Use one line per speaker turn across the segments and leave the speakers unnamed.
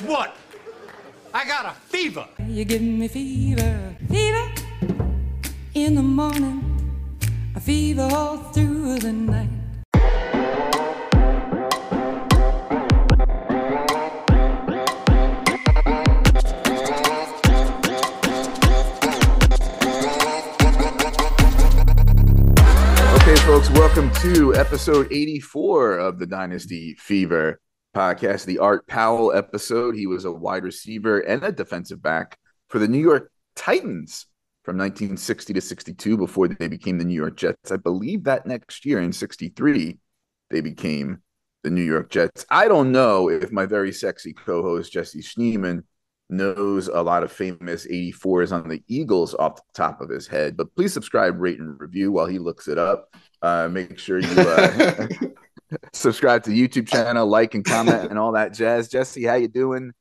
Guess what? I got a fever.
You give me fever, fever in the morning, a fever all through the night.
Okay, folks, welcome to episode 84 of the Dynasty Fever podcast, the Art Powell episode. He was a wide receiver and a defensive back for the New York Titans from 1960 to 62 before they became the New York Jets. I believe that next year in 63, they became the New York Jets. I don't know if my very sexy co host, Jesse Schneeman, knows a lot of famous 84s on the Eagles off the top of his head, but please subscribe, rate, and review while he looks it up. Uh, make sure you uh, subscribe to the YouTube channel, like and comment and all that jazz. Jesse, how you doing?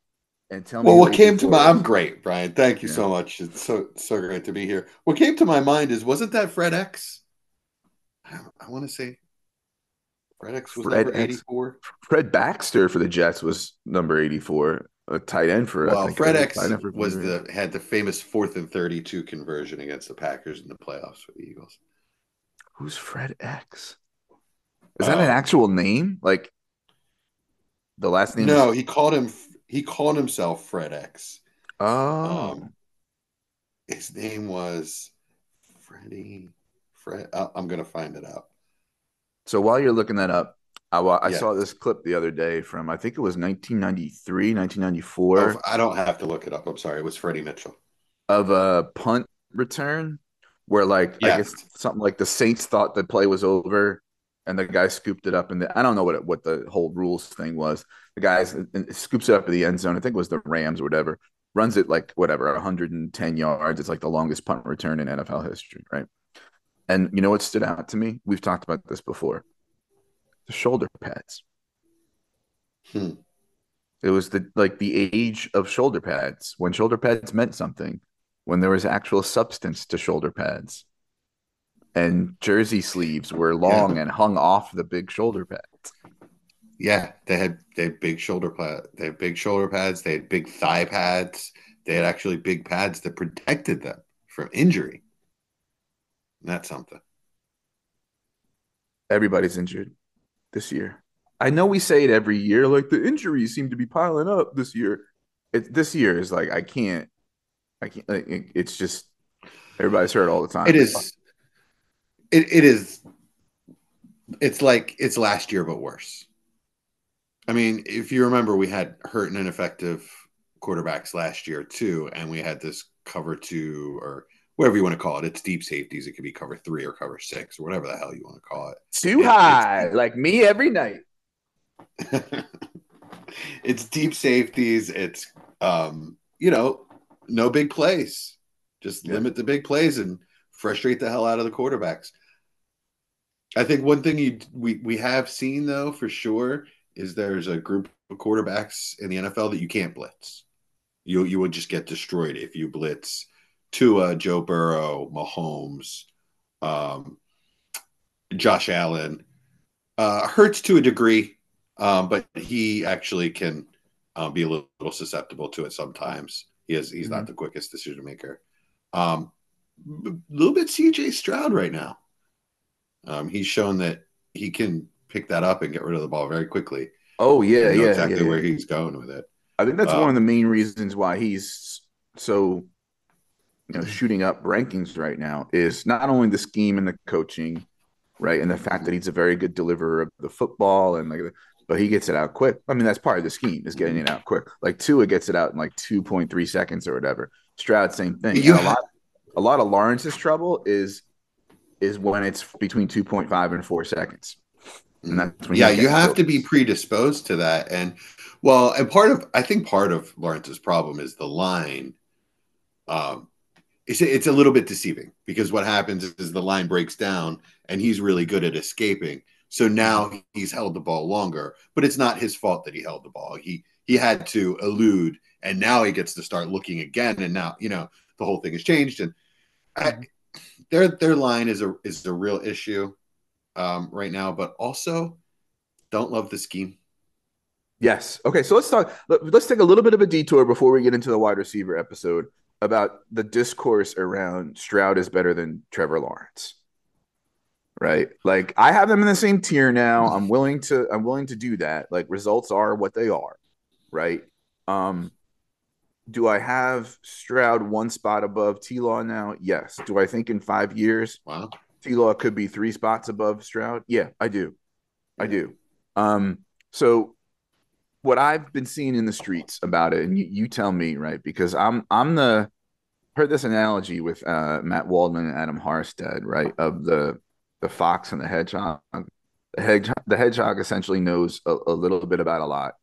And tell me
Well, what came to my I'm great, Brian. Thank you
Yeah.
so much. It's so so great to be here. What came to my mind is wasn't that Fred X? I, I want to say Fred X was
Fred
number
X.
84.
Fred Baxter for the Jets was number 84, a tight end for I
Well, Fred X
tight end for
was the had the famous fourth and 32 conversion against the Packers in the playoffs for the Eagles.
Who's Fred X? Is that
Uh,
an actual name? Like the last name?
No,
is-
he called him he called himself Fred X.
Oh,
Um, his name was Freddie Fred. I- I'm gonna find it out.
so while you're looking that up, I, I
Yeah.
saw this clip the other day from I think it was 1993, 1994
Oh, I don't have to look it up. I'm sorry. It was Freddie Mitchell.
of a punt return where like I guess something like the Saints thought the play was over and the guy scooped it up and I don't know what it, what the whole rules thing was. The guys and scoops it up in the end zone. I think it was the Rams or whatever. Runs it like whatever 110 yards. It's like the longest punt return in NFL history, right? And you know what stood out to me? We've talked about this before. The shoulder pads.
Hmm.
It was the like the age of shoulder pads when shoulder pads meant something, when there was actual substance to shoulder pads, and jersey sleeves were long and hung off the big shoulder pads.
Yeah, they had they had big shoulder pad, they had big shoulder pads, they had big thigh pads, they had actually big pads that protected them from injury. And that's something.
Everybody's injured this year. I know we say it every year, like the injuries seem to be piling up this year. It, this year is like I can't, I can't. It- it's just everybody's hurt all the time.
It is it, it is it's like it's last year but worse. I mean, if you remember, we had hurt and ineffective quarterbacks last year too, and we had this cover two or whatever you want to call it. It's deep safeties. It could be cover three or cover six or whatever the hell you want to call it.
too
it-
high, like me every night.
it's deep safeties. It's um, you know, no big plays. Just
Yeah.
limit the big plays and frustrate the hell out of the quarterbacks. I think one thing you we we have seen though for sure is there's a group of quarterbacks in the NFL that you can't blitz. You you would just get destroyed if you blitz Tua, Joe Burrow, Mahomes, um, Josh Allen. Uh, hurts to a degree, um, but he actually can uh, be a little, little susceptible to it sometimes. He is he's not the quickest decision maker. Um, a little bit CJ Stroud right now. Um, he's shown that he can pick that up and get rid of the ball very quickly.
Oh yeah,
know
yeah,
exactly
yeah,
where he's going with it.
I think that's
Um,
one of the main reasons why he's so you know shooting up rankings right now is not only the scheme and the coaching, right, and the fact that he's a very good deliverer of the football and like, but he gets it out quick. I mean, that's part of the scheme is getting it out quick. Like Tua gets it out in like two point three seconds or whatever. Stroud, same thing. And a lot, a lot of Lawrence's trouble is is when it's between two point five and four seconds. And that's when
yeah,
he
you have to be predisposed to that. And well, and part of I think part of Lawrence's problem is the line. Um, it's it's a little bit deceiving because what happens is the line breaks down and he's really good at escaping. So now he's held the ball longer, but it's not his fault that he held the ball. He he had to elude, and now he gets to start looking again. And now you know the whole thing has changed, and I, their their line is a is a real issue um, right now. But also, don't love the scheme.
Yes. Okay. So let's talk. let- Let's take a little bit of a detour before we get into the wide receiver episode about the discourse around Stroud is better than Trevor Lawrence. Right. Like I have them in the same tier now. I'm willing to. I'm willing to do that. Like results are what they are. Right. Um. Do I have Stroud one spot above T Law now? Yes. Do I think in five years
Wow.
T Law could be three spots above Stroud. Yeah, I do. I do. Um, so what I've been seeing in the streets about it, and you, you tell me, right? Because I'm I'm the heard this analogy with uh, Matt Waldman and Adam Harstad, right? Of the the fox and the hedgehog. The hedgehog, the hedgehog essentially knows a, a little bit about a lot,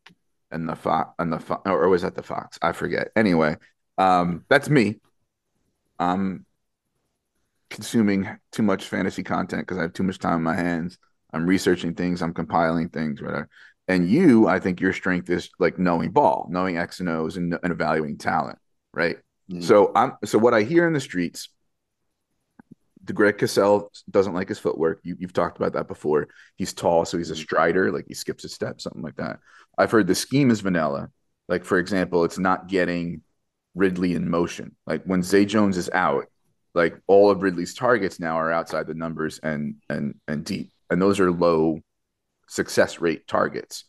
and the fox and the fo- or was that the fox? I forget. Anyway, um, that's me. I'm consuming too much fantasy content because I have too much time on my hands. I'm researching things, I'm compiling things, whatever. And you, I think your strength is like knowing ball, knowing X and O's, and, and evaluating talent, right?
Mhm.
So I'm so what I hear in the streets. The Greg Cosell doesn't like his footwork. You, you've talked about that before. He's tall, so he's a mm-hmm. strider, like he skips a step, something like that. I've heard the scheme is vanilla. Like for example, it's not getting Ridley in motion. Like when Zay Jones is out, like all of Ridley's targets now are outside the numbers and and and deep, and those are low success rate targets.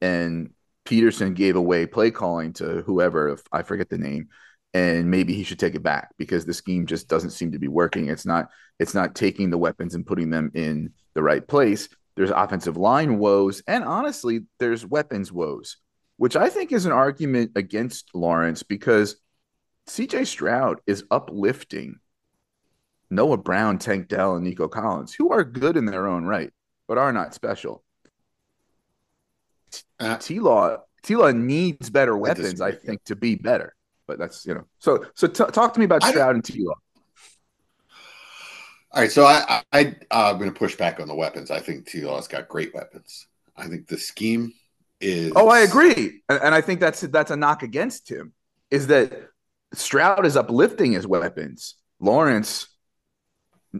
And Pederson gave away play calling to whoever if I forget the name, and maybe he should take it back because the scheme just doesn't seem to be working. It's not it's not taking the weapons and putting them in the right place. There's offensive line woes, and honestly, there's weapons woes, which I think is an argument against Lawrence because CJ Stroud is uplifting Noah Brown, Tank Dell, and Nico Collins, who are good in their own right, but are not special.
Uh,
T Law T Law needs better weapons, I, think, to be better. But that's you know. So so t- talk to me about Stroud and T Law.
All right, so I, I, I'm going to push back on the weapons. I think T. Law's got great weapons. I think the scheme is.
Oh, I agree, and, and I think that's that's a knock against him. Is that Stroud is uplifting his weapons. Lawrence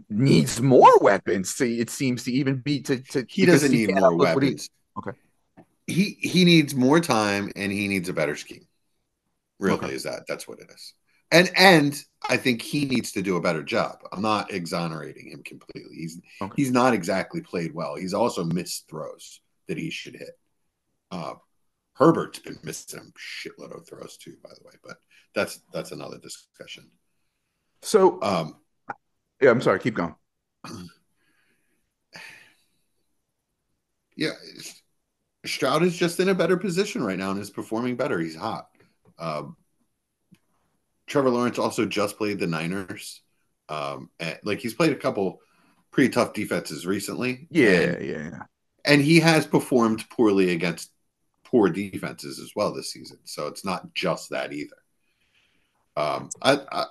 needs more weapons. To, it seems to even be to, to
He doesn't need more
what he-
weapons.
Okay.
He he needs more time and he needs a better scheme. Really,
Okay.
is that that's what it is. And and I think he needs to do a better job. I'm not exonerating him completely. He's
Okay.
he's not exactly played well. He's also missed throws that he should hit. Uh, Herbert's been missing a shitload of throws too, by the way. But that's that's another discussion.
So
Um,
yeah, I'm sorry. Keep going.
yeah, Stroud is just in a better position right now and is performing better. He's hot. Um, Trevor Lawrence also just played the Niners. Um, and, like he's played a couple pretty tough defenses recently.
Yeah,
and,
yeah, yeah.
and he has performed poorly against poor defenses as well this season. So it's not just that either. Um, I, I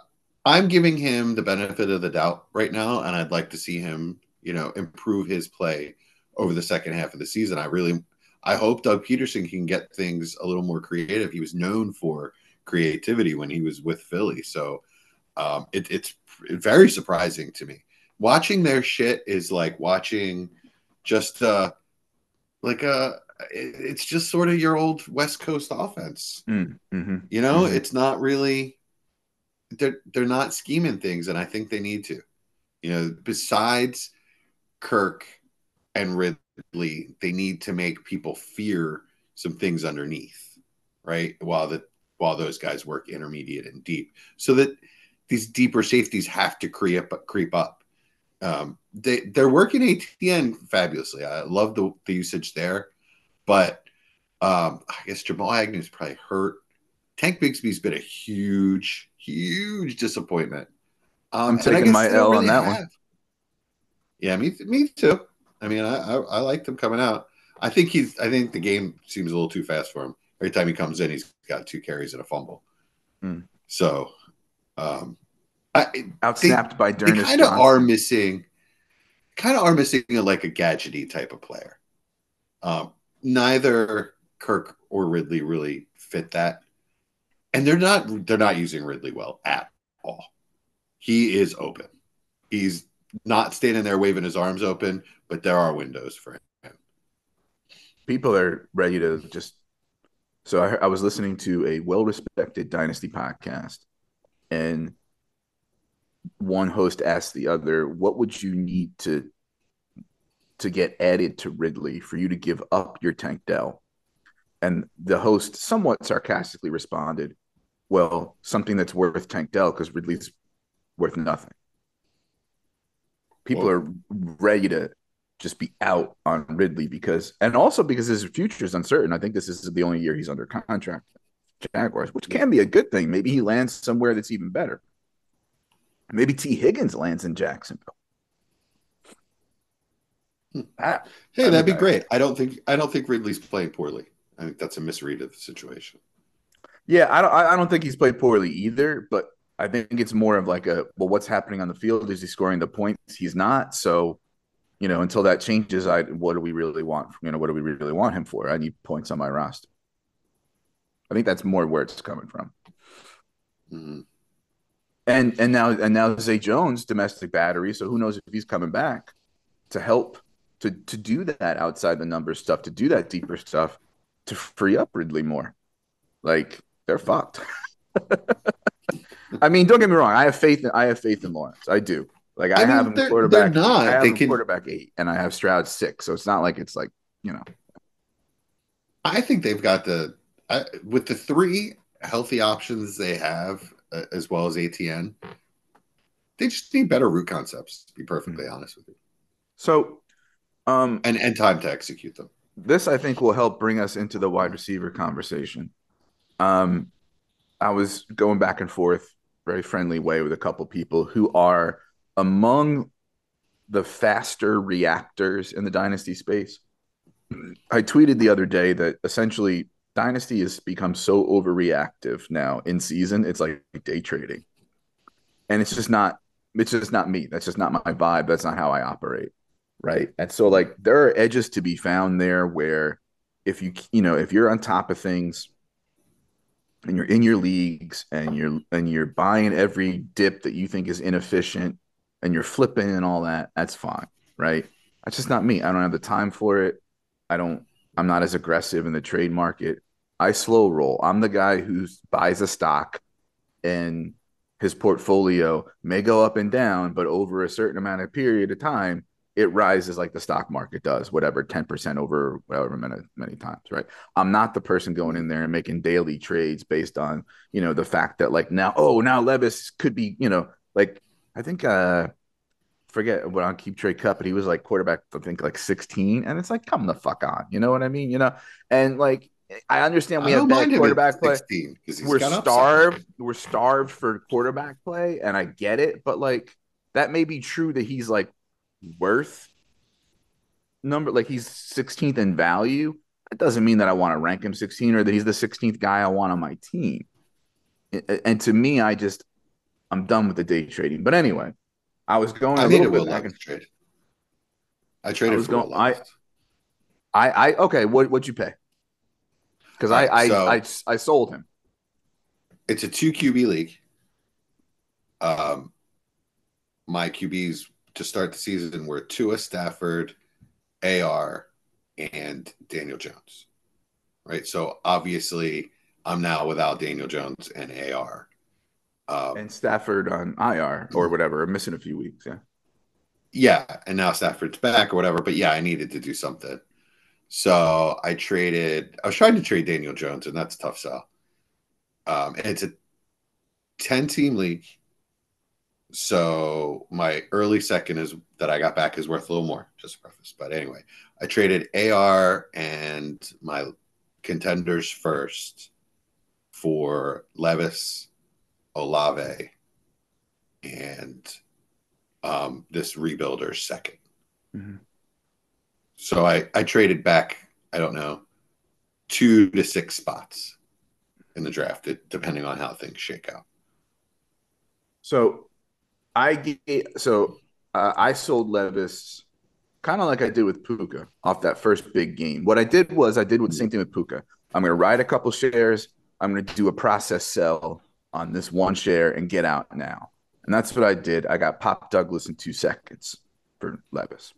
I'm giving him the benefit of the doubt right now, and I'd like to see him, you know, improve his play over the second half of the season. I really, I hope Doug Pederson can get things a little more creative. He was known for creativity when he was with Philly, so um, it, it's very surprising to me. Watching their shit is like watching just uh, like a it's just sort of your old West Coast offense.
Mm, hmm
You know,
Mhm.
it's not really they're they're not scheming things, and I think they need to. You know, besides Kirk and Ridley, they need to make people fear some things underneath, right? While the while those guys work intermediate and deep, so that these deeper safeties have to creep up, creep up. Um, they they're working ETN fabulously. I love the, the usage there, but um, I guess Jamal Agnew's probably hurt. Tank Bigsby's been a huge, huge disappointment. Um,
I'm taking my L on that one.
Yeah, me, me too. I mean, I, I, I liked him coming out. I think he's. I think the game seems a little too fast for him. Every time he comes in, he's got two carries and a fumble.
Hmm.
So, um, I,
Outsnapped by
they kind of are missing kind of are missing a, like a gadgety type of player um, neither kirk or ridley really fit that and they're not they're not using ridley well at all he is open he's not standing there waving his arms open but there are windows for him
People are ready to just So I, I was listening to a well-respected Dynasty podcast, and one host asked the other, "What would you need to to get added to Ridley for you to give up your Tank Dell?" And the host somewhat sarcastically responded, "Well, something that's worth Tank Dell because Ridley's worth nothing." People
Well-
are ready to just be out on Ridley because, and also because his future is uncertain. I think this is the only year he's under contract. Jaguars, which can be a good thing. Maybe he lands somewhere that's even better. Maybe T. Higgins lands in Jacksonville. That-
Hey,
That'd
that'd
be
be great. I don't think I don't think Ridley's playing poorly. I think that's a misread of the situation.
yeah, I don't. I I don't think he's played poorly either, but I think it's more of like a well, what's happening on the field? Is he scoring the points? He's not. So, you know, until that changes, I what do we really want? You know, what do we really want him for? I need points on my roster. I think that's more where it's coming from.
Mhm.
And and now and now Zay Jones domestic battery. So who knows if he's coming back to help to to do that outside the numbers stuff, to do that deeper stuff, to free up Ridley more. Like they're fucked. I mean, don't get me wrong. I have faith in I have faith in Lawrence. I do. Like I,
I mean,
have him
they're-
quarterback.
they're not.
I have
They can-
quarterback eight, and I have Stroud six. So it's not like it's like you know.
I think they've got the I, with the three healthy options they have, uh, as well as ETN. They just need better route concepts. To be perfectly honest with you,
So, um,
and and time to execute them.
this I think will help bring us into the wide receiver conversation. Um, I was going back and forth, very friendly way with a couple people who are among the faster reactors in the dynasty space. I tweeted the other day that essentially dynasty has become so overreactive now in season. It's like day trading, and it's just not. It's just not me. That's just not my vibe. That's not how I operate right? And so like there are edges to be found there where if you you know if you're on top of things and you're in your leagues and you're and you're buying every dip that you think is inefficient and you're flipping and all that, that's fine, right? That's just not me. I don't have the time for it. I don't I'm not as aggressive in the trade market. I slow roll. I'm the guy who buys a stock and his portfolio may go up and down, but over a certain amount of period of time, it rises like the stock market does, whatever, 10% over whatever many, many times, right? I'm not the person going in there and making daily trades based on, you know, the fact that like now, oh, now Levis could be, you know, like I think uh forget what on KeepTradeCut, but he was like quarterback, I think like 16. And it's like, come the fuck on. You know what I mean? You know, and like I understand we
I
have bad
mind him at
quarterback play
16 because he's
we're
got upside.
starved. We're starved for quarterback play, and I get it, but like that may be true that he's like worth number, like he's 16th in value. That doesn't mean that I want to rank him 16 or that he's the 16th guy I want on my team. And to me, I just I'm done with the day trading. But anyway, I was going
I a Will
bit back and
trade. I traded I
was
for
going- I- I I okay, what what'd you pay? Because I
Alright, so-
I, I I sold him.
It's a two QB league. Um, my QBs to start the season were Tua Stafford, AR, and Daniel Jones. Right. So obviously, I'm now without Daniel Jones and AR. Um,
And Stafford on IR or whatever, missing a few weeks. Yeah.
yeah, and now Stafford's back or whatever. But yeah, I needed to do something. So I traded. I was trying to trade Daniel Jones, and that's a tough sell. Um, and it's a ten-team league. So my early second is that I got back is worth a little more. Just a preface, but anyway, I traded AR and my contenders first for Levis, Olave, and um, this rebuilder 2nd
Mhm.
So I I traded back. I don't know two to six spots in the draft, depending on how things shake out.
So I get so uh, I sold Levis kind of like I did with Puka off that first big game. What I did was I did the same thing with Puka. I'm going to ride a couple shares. I'm going to do a process sell on this one share and get out now. And that's what I did. I got Pop Douglas in two seconds for Levis.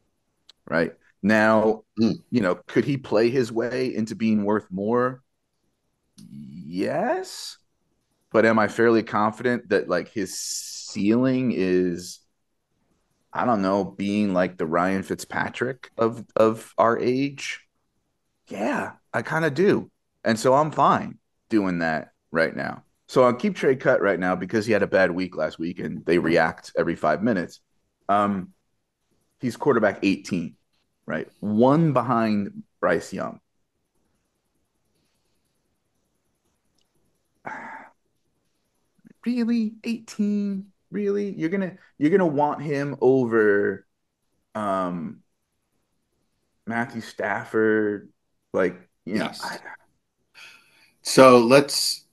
Right now,
Mm.
you know, could he play his way into being worth more? yes, but am I fairly confident that like his ceiling is, I don't know, being like the Ryan Fitzpatrick of of our age? Yeah, I kind of do, and so I'm fine doing that right now. So I'll keep Trey cut right now because he had a bad week last week and they react every five minutes. Um, he's quarterback 18, right? One behind Bryce Young. Really? 18? Really? You're gonna you're gonna want him over um Matthew Stafford, like you
Yes.
know, I-
So let's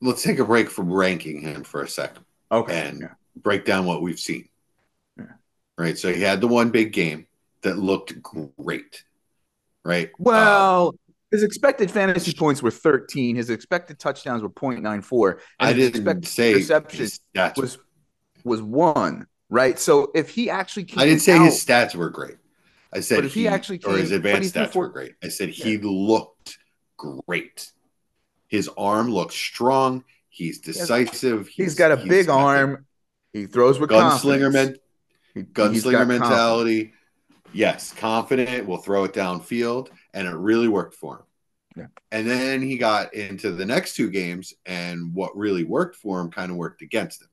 let's take a break from ranking him for a second
okay.
and
yeah.
break down what we've seen.
Yeah.
Right. So he had the one big game that looked great. Right. Um,
Well, his expected fantasy points were 13. His expected touchdowns were 0.94. and
I
his
didn't
expected
say
reception
his stats.
was was one, right? So if he actually came
I didn't say
out,
his stats were great. I said
But if he actually
or his
came- but he
advanced stats were great. I said he looked great. His arm looks strong. He's decisive.
he's got a big
got
arm. He throws with
Gunslinger
confidence.
men,
he's
gunslinger mentality. Yes, confident. Will throw it downfield, and it really worked for him.
Yeah.
And then he got into the next two games, and what really worked for him kind of worked against him.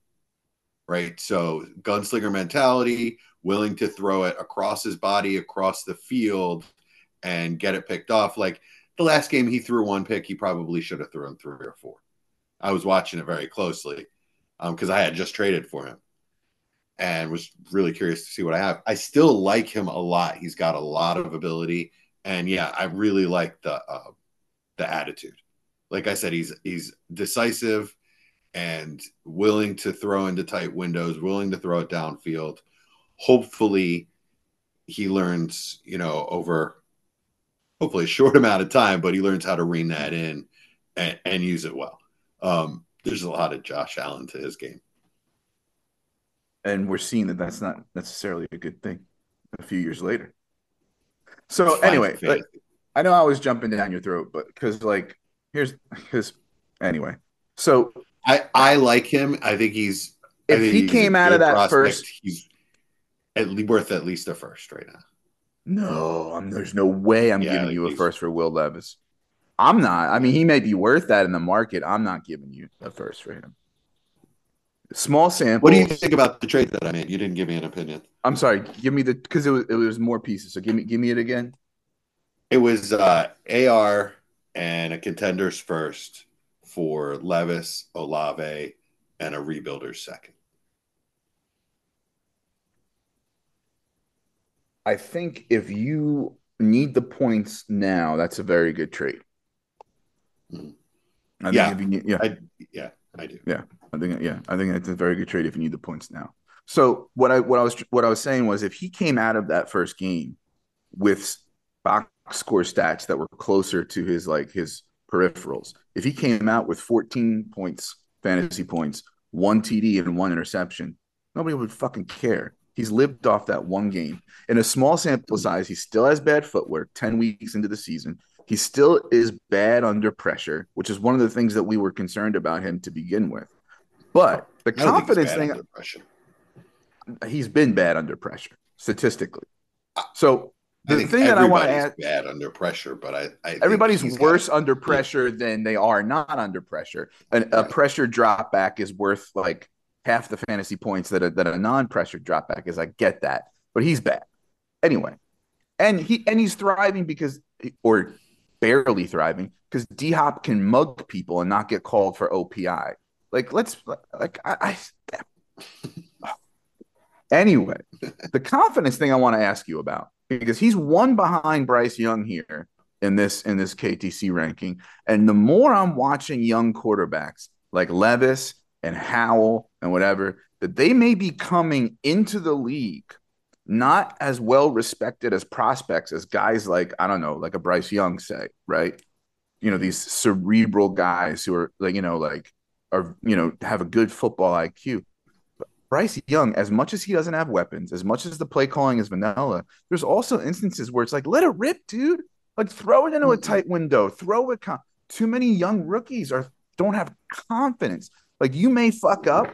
Right. So gunslinger mentality, willing to throw it across his body, across the field, and get it picked off. Like the last game, he threw one pick. He probably should have thrown three or four. I was watching it very closely because I had just traded for him and was really curious to see what I have. I still like him a lot. He's got a lot of ability, and yeah, I really like the uh, the attitude. Like I said, he's he's decisive and willing to throw into tight windows, willing to throw it downfield. Hopefully, he learns, you know, over hopefully a short amount of time, but he learns how to rein that in and, and use it well. Um, there's a lot of Josh Allen to his game.
and we're seeing that that's not necessarily a good thing a few years later. So anyway, like, I know I was jumping down your throat, but because like here's his anyway. So
I I like him. I think he's.
If
think
he
he's
came out of that
prospect.
first,
he's at least worth at least a first right now.
No, I'm, there's no way I'm
Yeah,
giving
like
you a first for Will Levis. I'm not. I mean, he may be worth that in the market. I'm not giving you a first for him. Small sample.
What do you think about the trade that I made? You didn't give me an opinion.
I'm sorry. Give me the because it was it was more pieces. So give me give me it again.
It was uh, AR and a contenders first for Levis, Olave, and a rebuilder's second.
I think if you need the points now, that's a very good trade.
Mhm.
I think
Yeah.
if you need, yeah,
I yeah, I do. Yeah.
I think yeah, I think it's a very good trade if you need the points now. So what I what I was what I was saying was if he came out of that first game with box score stats that were closer to his like his peripherals, if he came out with 14 points, fantasy points, one TD and one interception, nobody would fucking care. He's lived off that one game. In a small sample size, he still has bad footwork 10 weeks into the season. He still is bad under pressure, which is one of the things that we were concerned about him to begin with. But the
I don't think he's
confidence thing,
under pressure.
he's been bad under pressure statistically. So the thing that I want to add,
bad under pressure, but I, I
everybody's worse under pressure than they are not under pressure. An, a
Right.
pressure drop back is worth like half the fantasy points that a, that a non-pressured drop back is. I get that, but he's bad anyway, and he and he's thriving because or barely thriving because D Hop can mug people and not get called for OPI. Like let's like I. I Anyway, the confidence thing I want to ask you about because he's one behind Bryce Young here in this in this KTC ranking, and the more I'm watching young quarterbacks like Levis and Howell and whatever, that they may be coming into the league not as well respected as prospects as guys like I don't know, like a Bryce Young say, right? You know, these cerebral guys who are like you know like are you know have a good football IQ. But Bryce Young, as much as he doesn't have weapons, as much as the play calling is vanilla, there's also instances where it's like, let it rip, dude. Like throw it into a
Mhm.
tight window, throw it. Con- too many young rookies are don't have confidence. Like you may fuck up,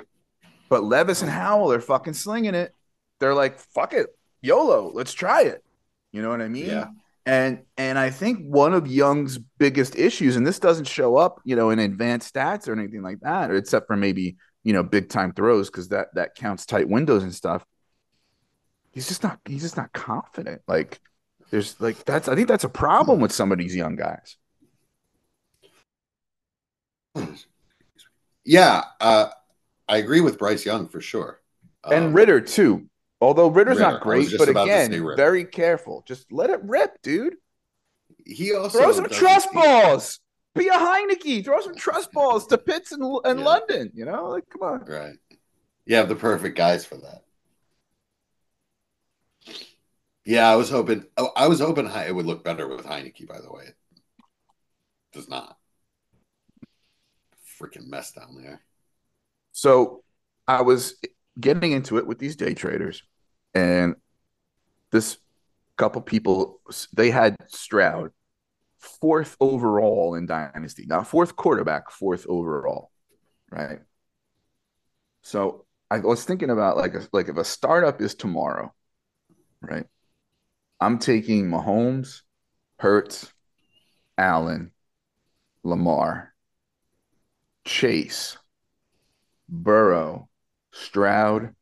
but Levis and Howell are fucking slinging it. They're like, fuck it, YOLO, let's try it. You know what I mean?
Yeah.
And and I think one of Young's biggest issues, and this doesn't show up, you know, in advanced stats or anything like that, or except for maybe you know big time throws because that that counts tight windows and stuff. He's just not he's just not confident. Like there's like that's I think that's a problem with some of these young guys. Hmm.
Yeah, uh, I agree with Bryce Young for sure.
and
Um,
Ridder too. Although
Ridder's Ridder,
not great, but again, very careful. Just let it rip, dude.
he also
Throw some trust balls. Be a Heinicke. Throw some trust balls to Pitts and, and
Yeah.
London. You know, like come on.
Right. You have the perfect guys for that. Yeah, I was hoping. Oh, I was hoping it would look better with Heinicke. By the way, it does not. Freaking mess down there.
So I was getting into it with these day traders, and this couple people they had Stroud fourth overall in Dynasty, not fourth quarterback, fourth overall, right? So I was thinking about like a, like if a startup is tomorrow, right? I'm taking Mahomes, Hurts, Allen, Lamar, Chase, Burrow, Stroud,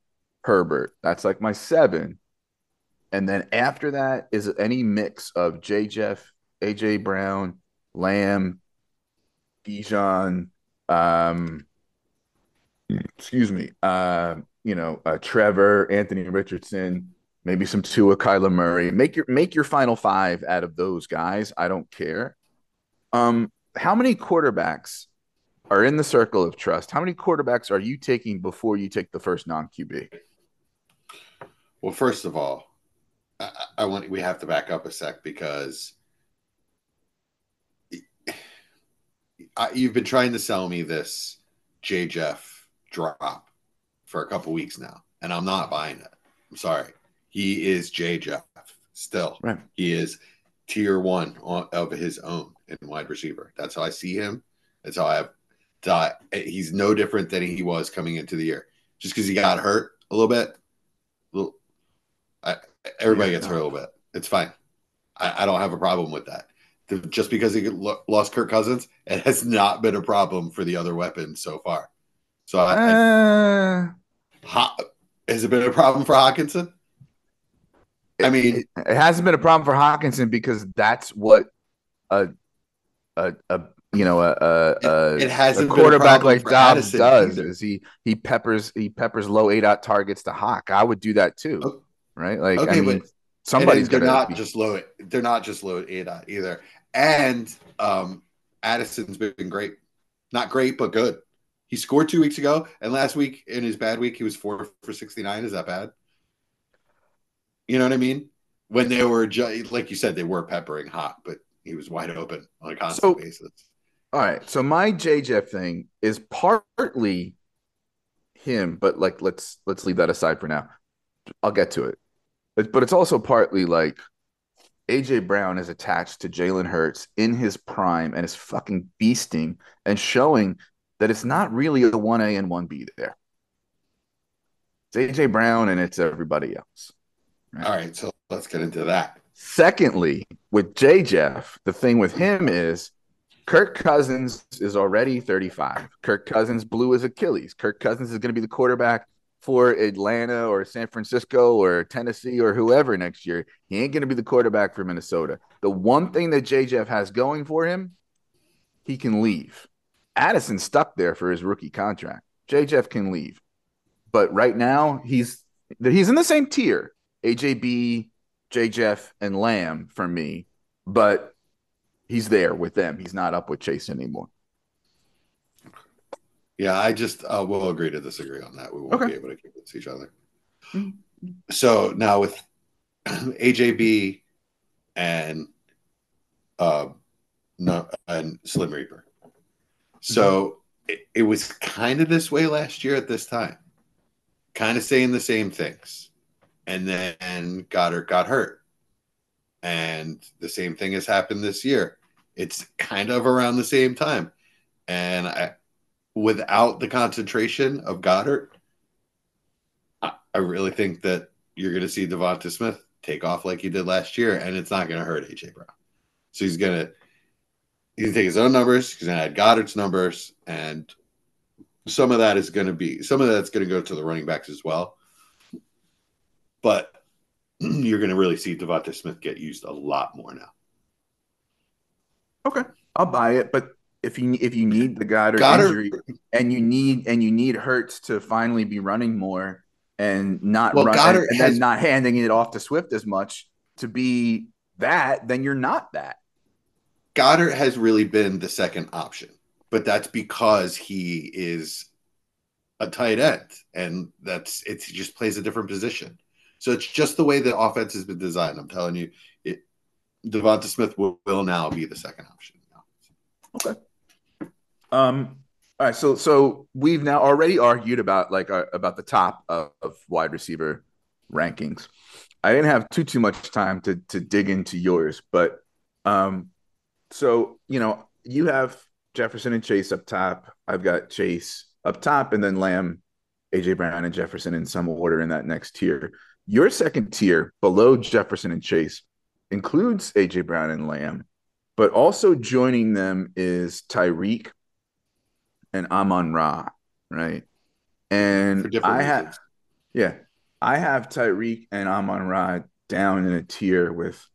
Herbert. That's like my seven. And then after that is any mix of J. Jeff, AJ Brown, Lamb, Bijan, um, excuse me, uh, you know, uh, Trevor, Anthony Richardson, maybe some Tua, Kyler Murray. Make your make your final five out of those guys. I don't care. Um, how many quarterbacks are in the circle of trust? How many quarterbacks are you taking before you take the first non QB?
Well, first of all, I, I want we have to back up a sec because I, you've been trying to sell me this J Jeff drop for a couple weeks now, and I'm not buying it. I'm sorry. He is J Jeff still.
Right.
He is tier one of his own in wide receiver. That's how I see him. That's how I have. Thought, he's no different than he was coming into the year. Just because he got hurt a little bit, little, I, everybody gets hurt a little bit. It's fine. I, I don't have a problem with that. The- just because he lost Kirk Cousins, it has not been a problem for the other weapons so far. So, I,
Uh,
Ho- has it been a problem for Hockenson? I mean-
it, it hasn't been a problem for Hockenson because that's what a a, a you know a a,
It hasn't
a
been a
quarterback like Dobbs does
either.
is he he peppers he peppers low ADOT targets to Hawk. I would do that too, right? Like I
Okay,
mean,
but-
somebody's
they're not
be-
just low. They're not just low ADOT either. And um, Addison's been great, not great, but good. He scored two weeks ago, and last week in his bad week, he was four for sixty nine. Is that bad? You know what I mean? When they were like you said, they were peppering hot, but he was wide open on a constant
So-
basis.
All right. So my J Jeff thing is partly him, but like let's let's leave that aside for now. I'll get to it. But but it's also partly like AJ Brown is attached to Jalen Hurts in his prime and is fucking beasting and showing that it's not really a 1A and 1B there. It's AJ Brown and it's everybody else.
All right, so let's get into that.
Secondly, with J Jeff, the thing with him is Kirk Cousins is already 35. Kirk Cousins blew his Achilles. Kirk Cousins is going to be the quarterback for Atlanta or San Francisco or Tennessee or whoever next year. He ain't going to be the quarterback for Minnesota. The one thing that J Jeff has going for him, he can leave. Addison stuck there for his rookie contract. J Jeff can leave. But right now, he's he's in the same tier. AJB, J Jeff, and Lamb for me, but he's there with them. He's not up with Chase anymore.
Yeah, I just uh, will agree to disagree on that. We won't
Okay.
be able to convince each other.
Mhm.
So now with AJB and uh, no, and Slim Reaper. So it, it was kind of this way last year at this time, kind of saying the same things, and then Goedert got hurt, and the same thing has happened this year. It's kind of around the same time. And I, without the concentration of Goedert, I, I really think that you're going to see Devonta Smith take off like he did last year, and it's not going to hurt AJ Brown. So he's going to he's going to take his own numbers. He's going to add Goedert's numbers, and some of that is going to be some of that's going to go to the running backs as well. But you're going to really see Devonta Smith get used a lot more now.
Okay, I'll buy it. But if you if you need the Goedert,
Goedert-
injury and you need and you need Hurts to finally be running more and not
Well,
run
Goedert
and, and
has-
then not handing it off to Swift as much to be that, then you're not that.
Goedert has really been the second option, but that's because he is a tight end, and that's it's he just plays a different position. So it's just the way the offense has been designed. I'm telling you, it Devonta Smith will, will now be the second option. Okay.
Um. All right. So so we've now already argued about like uh, about the top of, of wide receiver rankings. I didn't have too too much time to to dig into yours, but um, so you know you have Jefferson and Chase up top. I've got Chase up top, and then Lamb, AJ Brown, and Jefferson in some order in that next tier. Your second tier below Jefferson and Chase includes AJ Brown and Lamb, but also joining them is Tyreek and Amon Ra, right? And I have, yeah, I have Tyreek and Amon Ra down in a tier with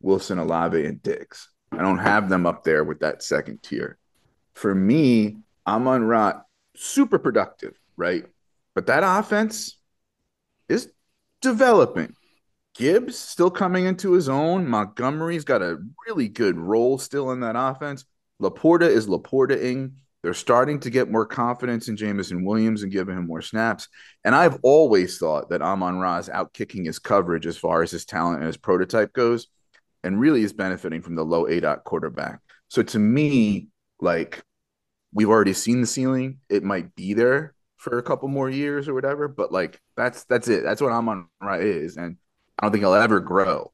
Wilson, Olave, and Diggs. I don't have them up there with that second tier. For me, Amon Ra, super productive, right? But that offense is developing. Gibbs still coming into his own. Montgomery's got a really good role still in that offense. Laporta is Laporta-ing. They're starting to get more confidence in Jameson Williams and giving him more snaps. And I've always thought that Amon Ra is outkicking his coverage as far as his talent and his prototype goes, and really is benefiting from the low A dot quarterback. So to me, like we've already seen the ceiling. It might be there for a couple more years or whatever, but like that's that's it. That's what Amon Ra is, and I don't think he'll ever grow,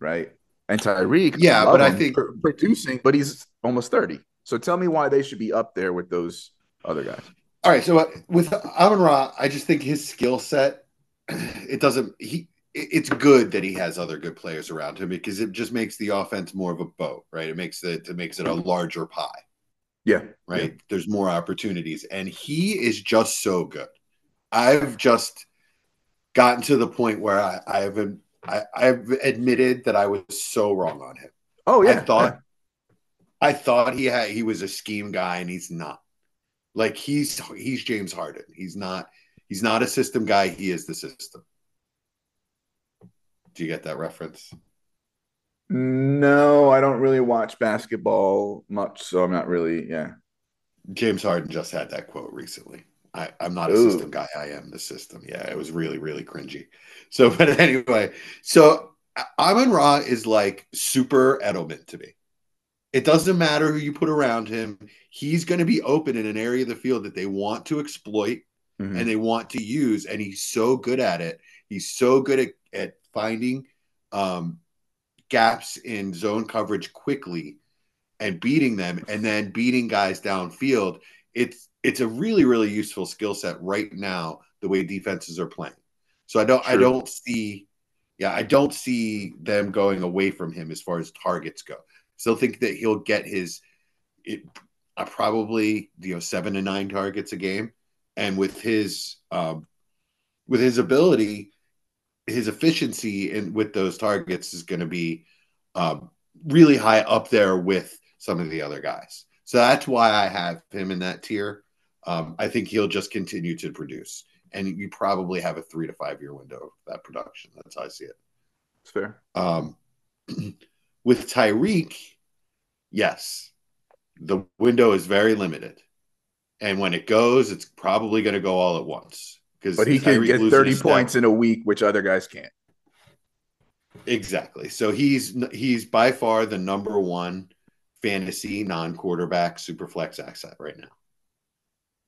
right? And Tyreek,
Yeah, but I think-
producing, but he's almost thirty. So tell me why they should be up there with those other guys.
All right, so uh, with Amon Ra, I just think his skill set, it doesn't he. It's good that he has other good players around him because it just makes the offense more of a boat, right? It makes it it makes it a larger pie.
Yeah,
right? There's more opportunities, and he is just so good. I've just gotten to the point where I, I haven't. I, I've admitted that I was so wrong on him.
Oh yeah,
I thought, I thought he had he was a scheme guy, and he's not. Like he's he's James Harden. He's not. He's not a system guy. He is the system. Do you get that reference?
No, I don't really watch basketball much, so I'm not really. Yeah.
James Harden just had that quote recently. I, I'm not a
Ooh.
system guy. I am the system. Yeah, it was really, really cringy. So, but anyway, so Amon Ra is like super Edelman to me. It doesn't matter who you put around him. He's going to be open in an area of the field that they want to exploit
Mhm.
and they want to use. And he's so good at it. He's so good at, at finding um, gaps in zone coverage quickly and beating them and then beating guys downfield. It's it's a really, really useful skill set right now, the way defenses are playing. So I don't I don't see yeah, I don't see them going away from him as far as targets go. Still think that he'll get his it uh, probably you know seven to nine targets a game and with his um, with his ability, his efficiency in with those targets is going to be um, really high up there with some of the other guys. So that's why I have him in that tier. Um, I think he'll just continue to produce, and you probably have a three to five year window of that production. That's how I see it.
It's fair.
Um, with Tyreek, yes, the window is very limited, and when it goes, it's probably going to go all at once. Because
But he can get 30 points in a week, which other guys can't.
exactly. So he's he's by far the number one fantasy non-quarterback super flex asset right now.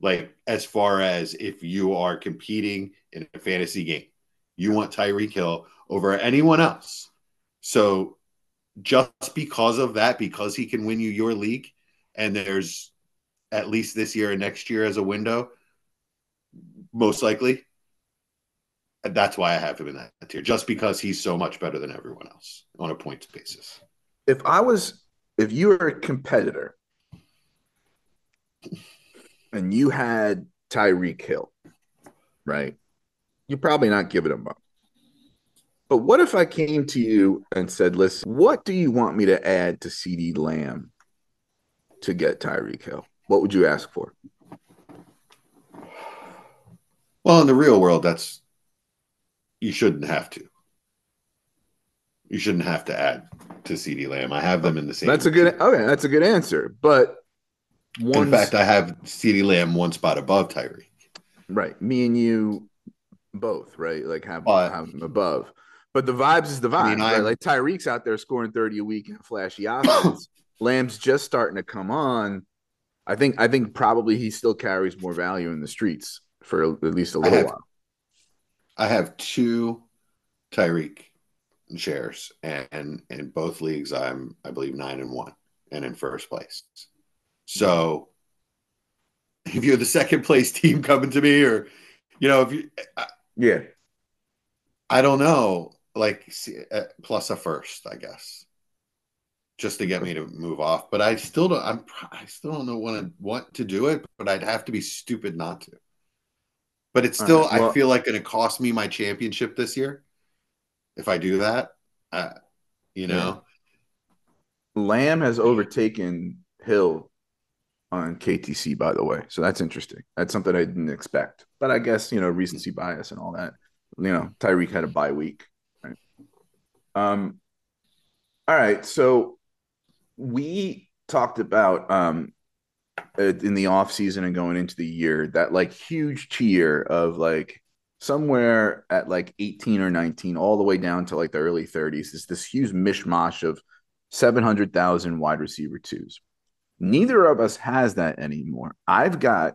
Like as far as if you are competing in a fantasy game, you want Tyreek Hill over anyone else. So just because of that, because he can win you your league, and there's at least this year and next year as a window, most likely. That's why I have him in that tier, just because he's so much better than everyone else on a points basis.
If I was, if you were a competitor and you had Tyreek Hill, right? You're probably not giving him up. But what if I came to you and said, listen, what do you want me to add to CeeDee Lamb to get Tyreek Hill? What would you ask for?
Well, in the real world, that's you shouldn't have to. You shouldn't have to add to CeeDee Lamb. I have them in the same.
That's a good okay, that's a good answer. But
in fact, I have CeeDee Lamb one spot above Tyreek.
Right. Me and you both, right? Like have, have them above. But the vibes is the vibes, I mean, right? Like Tyreek's out there scoring 30 a week in flashy offense. Lamb's just starting to come on. I think I think probably he still carries more value in the streets for at least a little
I have,
while.
I have two Tyreek shares, and in both leagues, I'm I believe nine and one, and in first place. So, if you're the second place team coming to me, or you know, if you, I,
yeah,
I don't know, like uh, plus a first, I guess, just to get me to move off. But I still don't. I'm. I still don't know when I want to do it, but I'd have to be stupid not to. But it's still, right, well, I feel like, going to cost me my championship this year if I do that. Uh, you know.
Lamb has overtaken Hill on KTC, by the way. So that's interesting. That's something I didn't expect. But I guess, you know, recency bias and all that. You know, Tyreek had a bye week. Right. Um, all right. So we talked about um in the off season and going into the year that like huge tier of like somewhere at like 18 or 19 all the way down to like the early 30s is this huge mishmash of 700,000 wide receiver twos. Neither of us has that anymore. I've got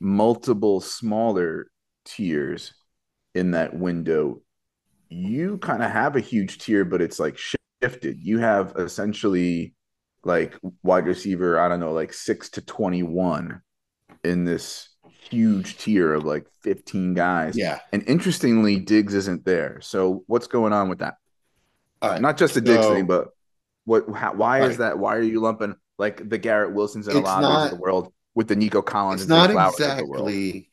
multiple smaller tiers in that window. You kind of have a huge tier, but it's like shifted. You have essentially like wide receiver, I don't know, like six to 21 in this huge tier of like 15 guys.
Yeah.
And interestingly, Diggs isn't there. So what's going on with that?
Right.
Not just the Diggs so, thing, but what how, why right. is that? Why are you lumping like the Garrett Wilsons and a lot not, of the world with the Nico Collins
it's not exactly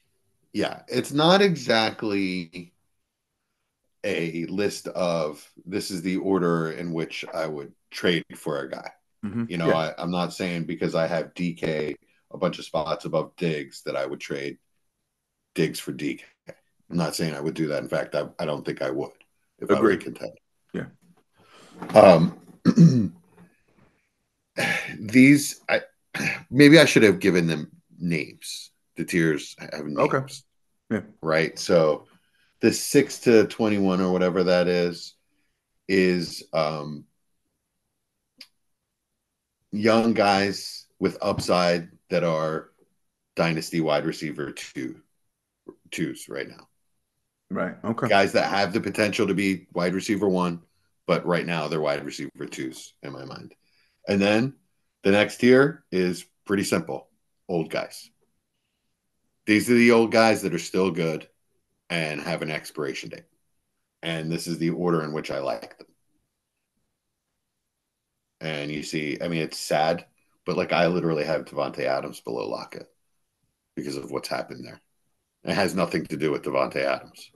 yeah, it's not exactly a list of this is the order in which I would trade for a guy. Mm-hmm. You know, yeah. I, am not saying because I have DK a bunch of spots above Diggs that I would trade Diggs for DK. I'm not saying I would do that. In fact, I, I don't think I would if Agreed. I were a contender.
Yeah.
Um, these, I maybe I should have given them names. The tiers have names.
Okay.
Yeah. Right. So the six to 21 or whatever that is, is um, young guys with upside that are dynasty wide receiver two twos right now.
Right. Okay.
Guys that have the potential to be wide receiver one, but right now they're wide receiver twos in my mind. And then the next tier is pretty simple old guys. These are the old guys that are still good and have an expiration date. And this is the order in which I like them and you see, I mean, it's sad, but like I literally have Davante Adams below Lockett because of what's happened there. It has nothing to do with Davante Adams.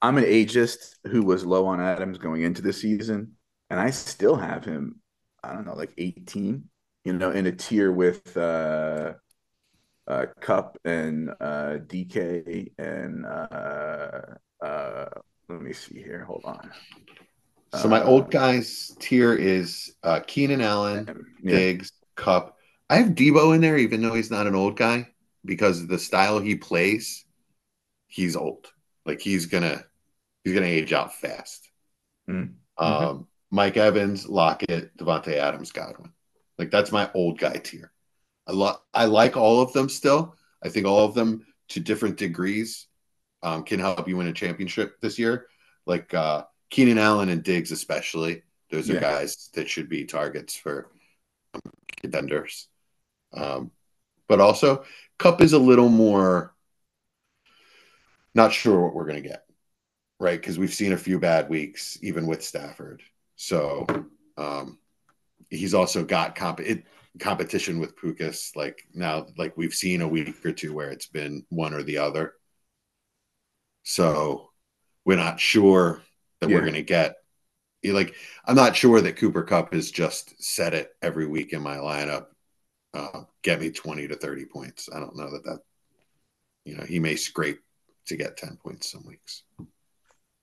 I'm an ageist who was low on Adams going into the season, and I still have him. I don't know, like 18. You know, in a tier with uh, uh, Kupp and uh, DK and uh, uh, let me see here. Hold on.
So my old uh, guys tier is uh, Keenan Allen, yeah. Diggs, Kupp. I have Deebo in there, even though he's not an old guy, because the style he plays, he's old. Like he's gonna he's gonna age out fast. Mm-hmm. Um, Mike Evans, Lockett, Davante Adams, Godwin. Like that's my old guy tier. I lo- I like all of them still. I think all of them to different degrees um, can help you win a championship this year. Like uh, Keenan Allen and Diggs, especially, Those are
Yeah.
guys that should be targets for um, contenders. Um, but also, Kupp is a little more not sure what we're going to get, right? Because we've seen a few bad weeks, even with Stafford. So um, he's also got comp- it, competition with Pukas. Like now, like we've seen a week or two where it's been one or the other. So we're not sure that
Yeah.
we're going to get. Like I'm not sure that Cooper Kupp has just set it every week in my lineup. Uh, get me 20 to 30 points. I don't know that that, you know, he may scrape to get 10 points some weeks.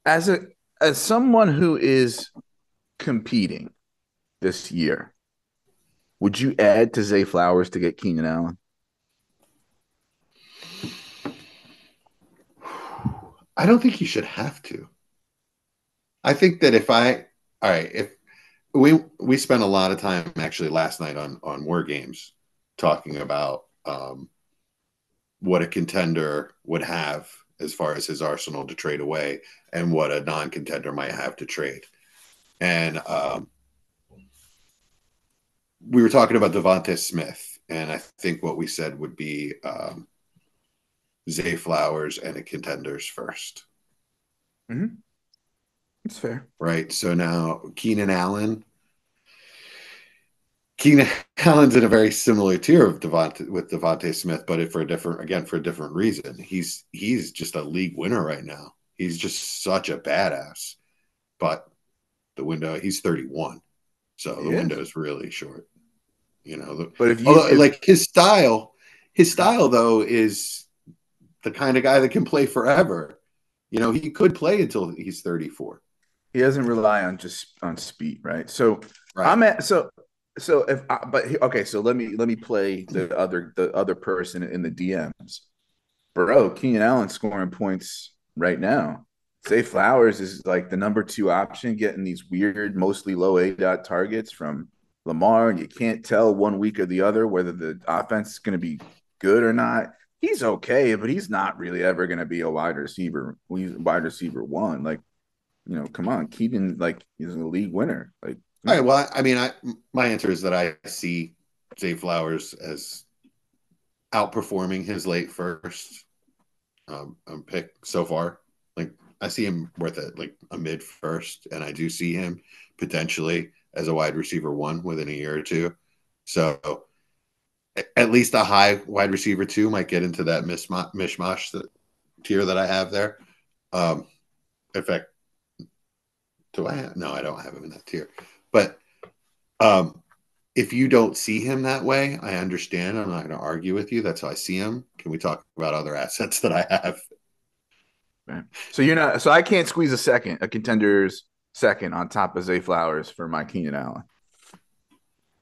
as a as someone who is competing this year, would you add to Zay Flowers to get Keenan Allen?
I don't think you should have to. I think that if I, all right, if we we spent a lot of time actually last night on on war games talking about um, what a contender would have as far as his arsenal to trade away and what a non-contender might have to trade. And um, we were talking about DeVonta Smith, and I think what we said would be um, Zay Flowers and a contenders first,
That's fair.
right? So now Keenan Allen. Keenan Allen's in a very similar tier of Devonte with DeVonta Smith, but it for a different again for a different reason. He's he's just a league winner right now. He's just such a badass. But the window he's 31. So the window is really short. You know, the,
But if you
Although,
if-
like his style, his style though is the kind of guy that can play forever. You know, he could play until he's 34.
he doesn't rely on just on speed, right? So
Right.
I'm at so so if I, but okay, so let me let me play the other the other person in the DMs. Bro, Keenan Allen scoring points right now. Zay Flowers is like the number two option, getting these weird, mostly low ADOT targets from Lamar, and you can't tell one week or the other whether the offense is going to be good or not. He's okay, but he's not really ever going to be a wide receiver. Wide receiver one. Like, you know, come on, Keenan, like he's a league winner. Like,
All right. Well, I mean, I my answer is that I see Zay Flowers as outperforming his late first um, um, pick so far. I see him worth it, like a mid first, and I do see him potentially as a wide receiver one within a year or two. So at least a high wide receiver two might get into that mishmash that, tier that I have there. Um, in fact, do I have? No, I don't have him in that tier. But um, if you don't see him that way, I understand. I'm not going to argue with you. That's how I see him. Can we talk about other assets that I have?
So you're not, so I can't squeeze a second, a contender's second on top of Zay Flowers for my Keenan Allen.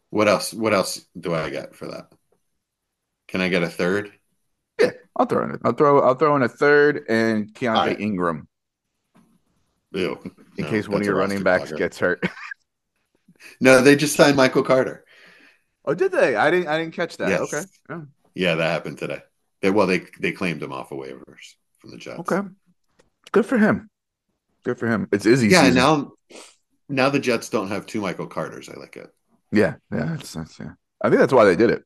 What else? What else do I get for that? Can I get a third?
Yeah, I'll throw in it. I'll throw, I'll throw in a third and
Keaontay right.
Ingram
Ew.
in
No,
case one of your running backs
clogger.
gets hurt.
No, they just signed Michael Carter.
oh, did they? I didn't, I didn't catch that.
Yes.
Okay. Yeah.
Yeah, that happened today. They, well, they they claimed him off of waivers from the Jets.
Okay. Good for him. Good for him. It's Izzy.
Yeah.
season.
Now, now the Jets don't have two Michael Carters. I like it.
Yeah. Yeah. That's, that's, yeah. I think that's why they did it.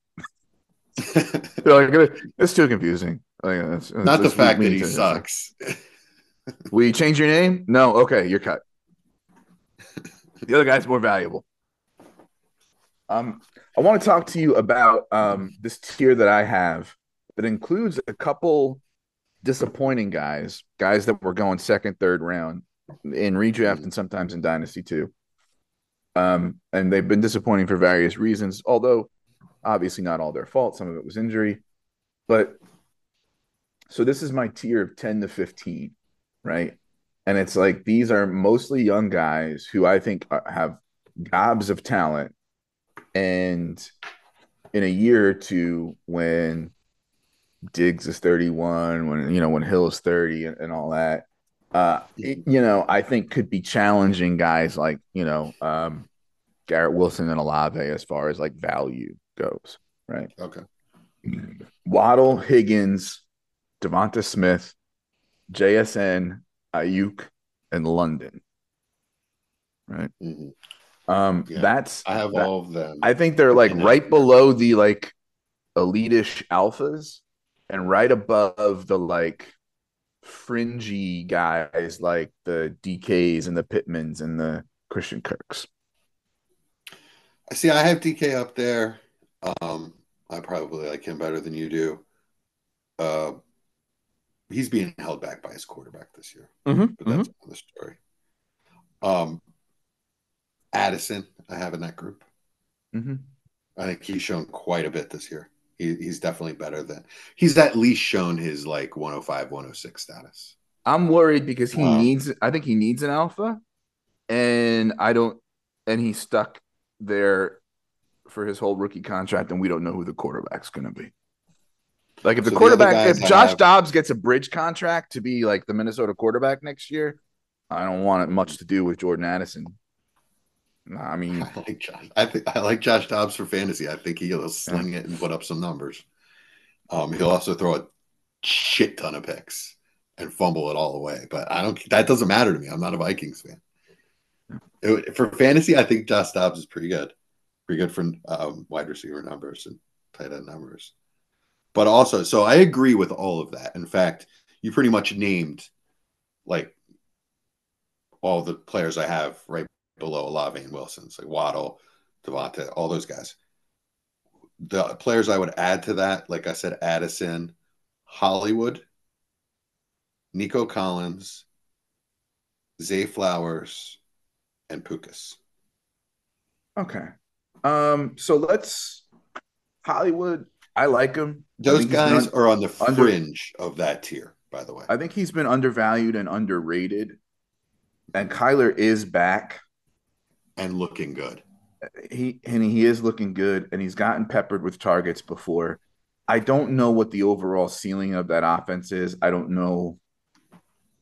They're like, it's too confusing. Like, it's-
Not the fact that he sucks.
We change your name? No. Okay, you're cut. The other guy's more valuable. Um, I want to talk to you about um this tier that I have that includes a couple disappointing guys, guys that were going second, third round in redraft and sometimes in dynasty too. Um, and they've been disappointing for various reasons, although obviously not all their fault. Some of it was injury, but so this is my tier of 10 to 15 right? And it's like these are mostly young guys who I think have gobs of talent. And in a year or two, when Diggs is 31, when you know when Hill is 30 and, and all that, uh, it- you know, I think could be challenging guys like you know um, Garrett Wilson and Olave as far as like value goes, right?
okay.
Waddle, Higgins, Devonta Smith, JSN, Aiyuk, and London. Right.
Mhm.
Um,
Yeah.
that's
I have
that-
all of them.
I think they're like right below the like elitish alphas and right above the like fringy guys like the DKs and the Pittmans and the Christian Kirks.
I see, I have DK up there. Um, I probably like him better than you do. Uh, he's being held back by his quarterback this year,
Mhm,
but that's another story. Um, Addison, I have in that group.
Mm-hmm.
I think he's shown quite a bit this year. He, he's definitely better than he's at least shown his like 105, 106 status.
I'm worried because he
Wow.
needs I think he needs an alpha and I don't and he's stuck there for his whole rookie contract and we don't know who the quarterback's going to be. Like if the
So
quarterback
guys
if Josh
have-
Dobbs gets a bridge contract to be like the Minnesota quarterback next year, I don't want it much to do with Jordan Addison. I mean,
I like Josh. I think I like Josh Dobbs for fantasy. I think he'll sling it and put up some numbers. Um, he'll also throw a shit ton of picks and fumble it all away. But I don't. That doesn't matter to me. I'm not a Vikings fan. It- for fantasy, I think Josh Dobbs is pretty good. Pretty good for um, wide receiver numbers and tight end numbers. But also, so I agree with all of that. In fact, you pretty much named like all the players I have right below Olave and Wilson's, like Waddle, Devonta, all those guys. The players I would add to that, like I said, Addison, Hollywood, Nico Collins, Zay Flowers, and Pukas.
okay. Um so let's Hollywood, I like him.
Those
think he's been
guys
un-
are on the
under-
fringe of that tier, by the way.
I think he's been undervalued and underrated. And Kyler is back.
And looking good.
he and he is looking good and he's gotten peppered with targets before. I don't know what the overall ceiling of that offense is. I don't know,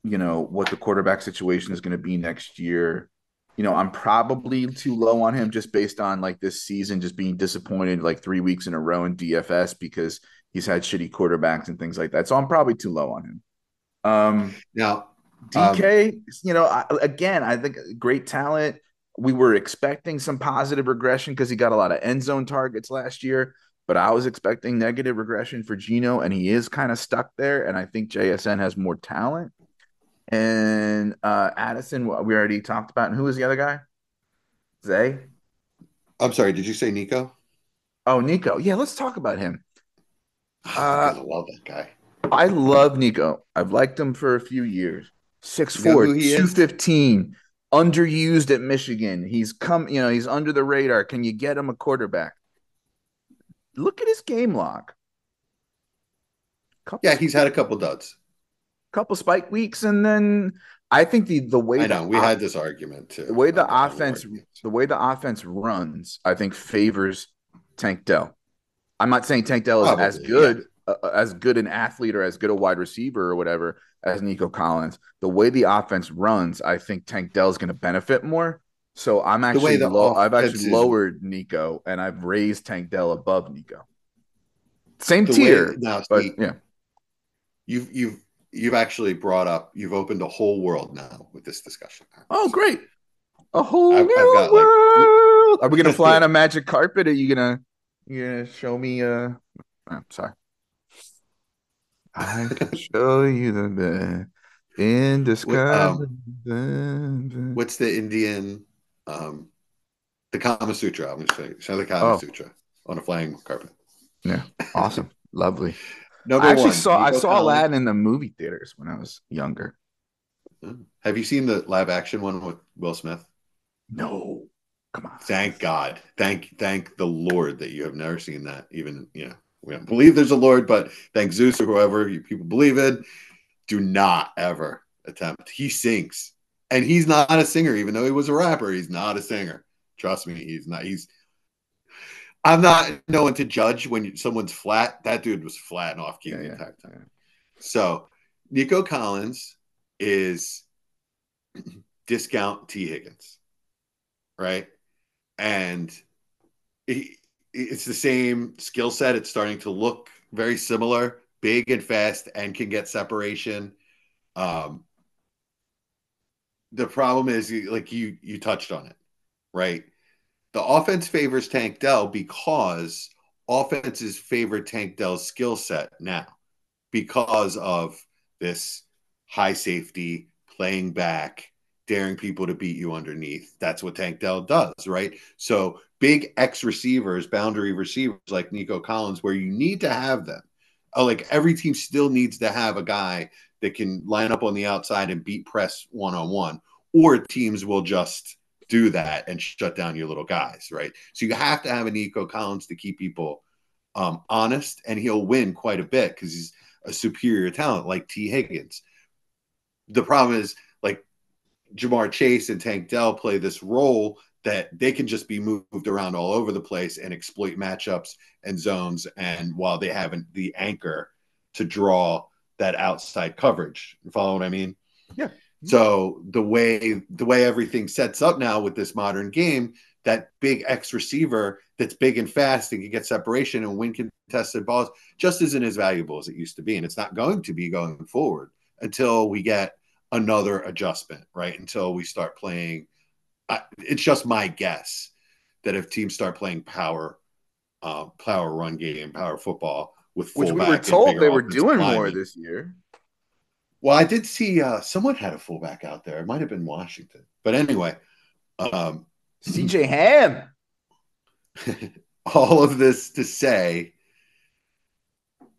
you know, what the quarterback situation is going to be next year. You know, I'm probably too low on him just based on like this season just being disappointed like three weeks in a row in DFS because he's had shitty quarterbacks and things like that. So I'm probably too low on him. Um,
Now,
DK, you know, I, again, I think great talent. We were expecting some positive regression because he got a lot of end zone targets last year, but I was expecting negative regression for Gino, and he is kind of stuck there. And I think JSN has more talent. And uh, Addison, we already talked about. And who was the other guy? Zay.
I'm sorry, did you say Nico?
Oh, Nico. Yeah, let's talk about him.
I love that guy.
I love Nico. I've liked him for a few years. Six
You know
two fifteen, underused at Michigan. He's come, you know, he's under the radar. Can you get him a quarterback? Look at his game log. Couple,
Yeah, he's had a couple duds.
couple spike weeks, and then I think the the way
I know we
op-
had this argument too.
the way the offense the way the offense runs, I think favors Tank Dell. I'm not saying Tank Dell is as
Probably,
good uh, as good an athlete or as good a wide receiver or whatever as Nico Collins. The way the offense runs, I think Tank Dell is going to benefit more. So I'm actually low, I've actually lowered Nico and I've raised Tank Dell above Nico. Same
The way-
tier,
now,
but
see,
yeah.
you've you've you've actually brought up you've opened a whole world now with this discussion.
Oh, great! A whole
I've- I've
new
like-
world. Are we gonna fly on a magic carpet? Are you gonna you gonna show me? Uh, oh, sorry. I can show you the bed in the sky.
What's the Indian um the Kama Sutra? I'm gonna say show the Kama
Oh.
Sutra on a flying carpet.
yeah, awesome, lovely.
Number
I actually
one,
saw I saw. Aladdin in the movie theaters when I was younger.
Have you seen the live action one with Will Smith?
No, come on.
Thank God. Thank thank the Lord that you have never seen that. Even you know, we don't believe there's a Lord, but thank Zeus or whoever you people believe in. Do not ever attempt. He sings. And he's not a singer, even though he was a rapper. He's not a singer. Trust me, he's not. He's I'm not no one to judge when someone's flat. That dude was flat and off key
Yeah,
the
yeah,
entire time. So Nico Collins is discount T Higgins, right? And he, it's the same skill set. It's starting to look very similar, big and fast, and can get separation. Um, the problem is, like you you touched on it, right? the offense favors Tank Dell because offenses favor Tank Dell's skill set now because of this high safety, playing back, daring people to beat you underneath. That's what Tank Dell does, right? So big X receivers, boundary receivers like Nico Collins, where you need to have them. Oh, like every team still needs to have a guy that can line up on the outside and beat press one on one, or teams will just do that and shut down your little guys, right? So you have to have a Nico Collins to keep people um, honest, and he'll win quite a bit because he's a superior talent like T. Higgins. The problem is like Ja'Marr Chase and Tank Dell play this role that they can just be moved around all over the place and exploit matchups and zones. And while they haven't the anchor to draw that outside coverage, you follow what I mean?
Yeah.
So the way the way everything sets up now with this modern game, that big X receiver that's big and fast and can get separation and win contested balls just isn't as valuable as it used to be. And it's not going to be going forward until we get another adjustment, right? Until we start playing. Uh, it's just my guess that if teams start playing power, uh, power run game, power football with
Which we
fullback
were told they were doing more this year.
Well, I did see uh, someone had a fullback out there. It might have been Washington, but anyway, um,
CJ Ham.
all of this to say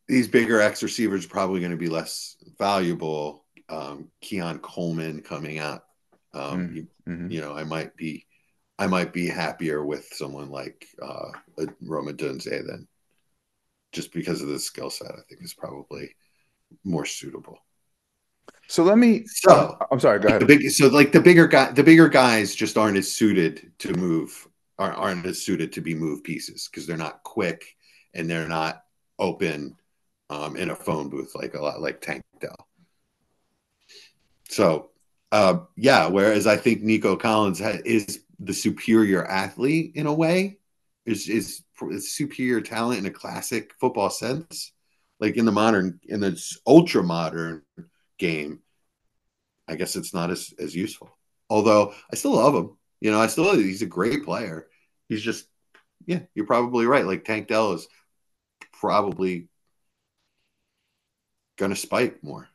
these bigger X receivers are probably going to be less valuable. Um, Keon Coleman coming out, um,
Mm.
you,
Mhm.
you know, I might be, I might be happier with someone like uh, Rome Odunze than just because of the skill set. I think is probably more suitable.
So let me.
So-
I'm sorry. Go ahead.
big so like the bigger guy the bigger guys just aren't as suited to move aren't, aren't as suited to be move pieces because they're not quick and they're not open um, in a phone booth like a lot like Tank Dell. So uh, yeah, whereas I think Nico Collins ha- is the superior athlete in a way, is is is superior talent in a classic football sense, like in the modern in the ultra modern game. I guess it's not as as useful. Although I still love him. You know, I still he's a great player. He's just yeah, you're probably right. Like Tank Dell is probably gonna spike more.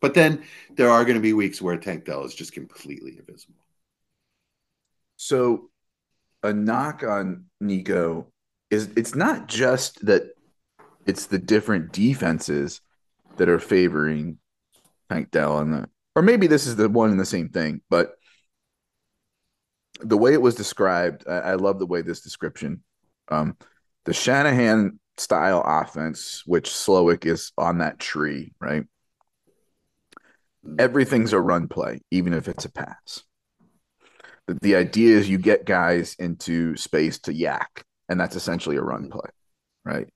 But then there are going to be weeks where Tank Dell is just completely invisible.
So a knock on Nico is it's not just that it's the different defenses that are favoring Tank Dell and the or maybe this is the one and the same thing, but the way it was described, I, I love the way this description. Um, the Shanahan style offense, which Slowik is on that tree, right? Everything's a run play, even if it's a pass. The, the idea is you get guys into space to YAC, and that's essentially a run play, right?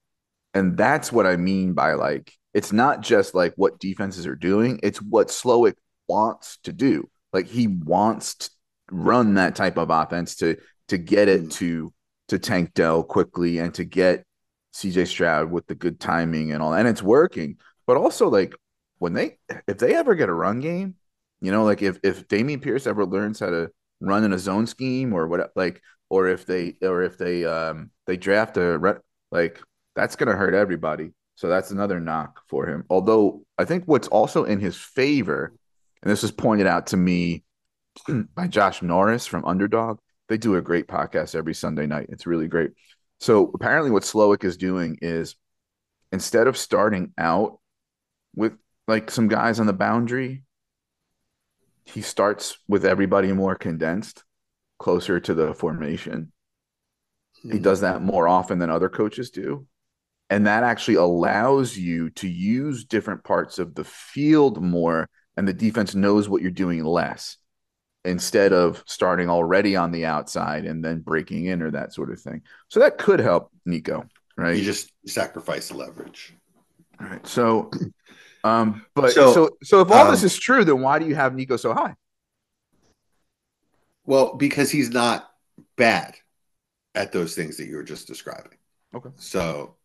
And that's what I mean by like, it's not just like what defenses are doing, it's what Slowik wants to do. Like he wants to run that type of offense to to get it to to Tank Dell quickly and to get CJ Stroud with the good timing and all. And it's working. But also like when they if they ever get a run game, you know, like if if Dameon Pierce ever learns how to run in a zone scheme or what like or if they or if they um they draft a like that's to hurt everybody. So that's another knock for him. Although I think what's also in his favor and this was pointed out to me by Josh Norris from Underdog. They do a great podcast every Sunday night. It's really great. So apparently, what Slowik is doing is instead of starting out with like some guys on the boundary, he starts with everybody more condensed, closer to the formation. He does that more often than other coaches do. And that actually allows you to use different parts of the field more, and the defense knows what you're doing less instead of starting already on the outside and then breaking in or that sort of thing. So that could help Nico, right?
You just sacrifice the leverage.
All right. So, um, but so
So,
so, if all this
um,
is true, then why do you have Nico so high?
Well, because he's not bad at those things that you were just describing.
Okay.
So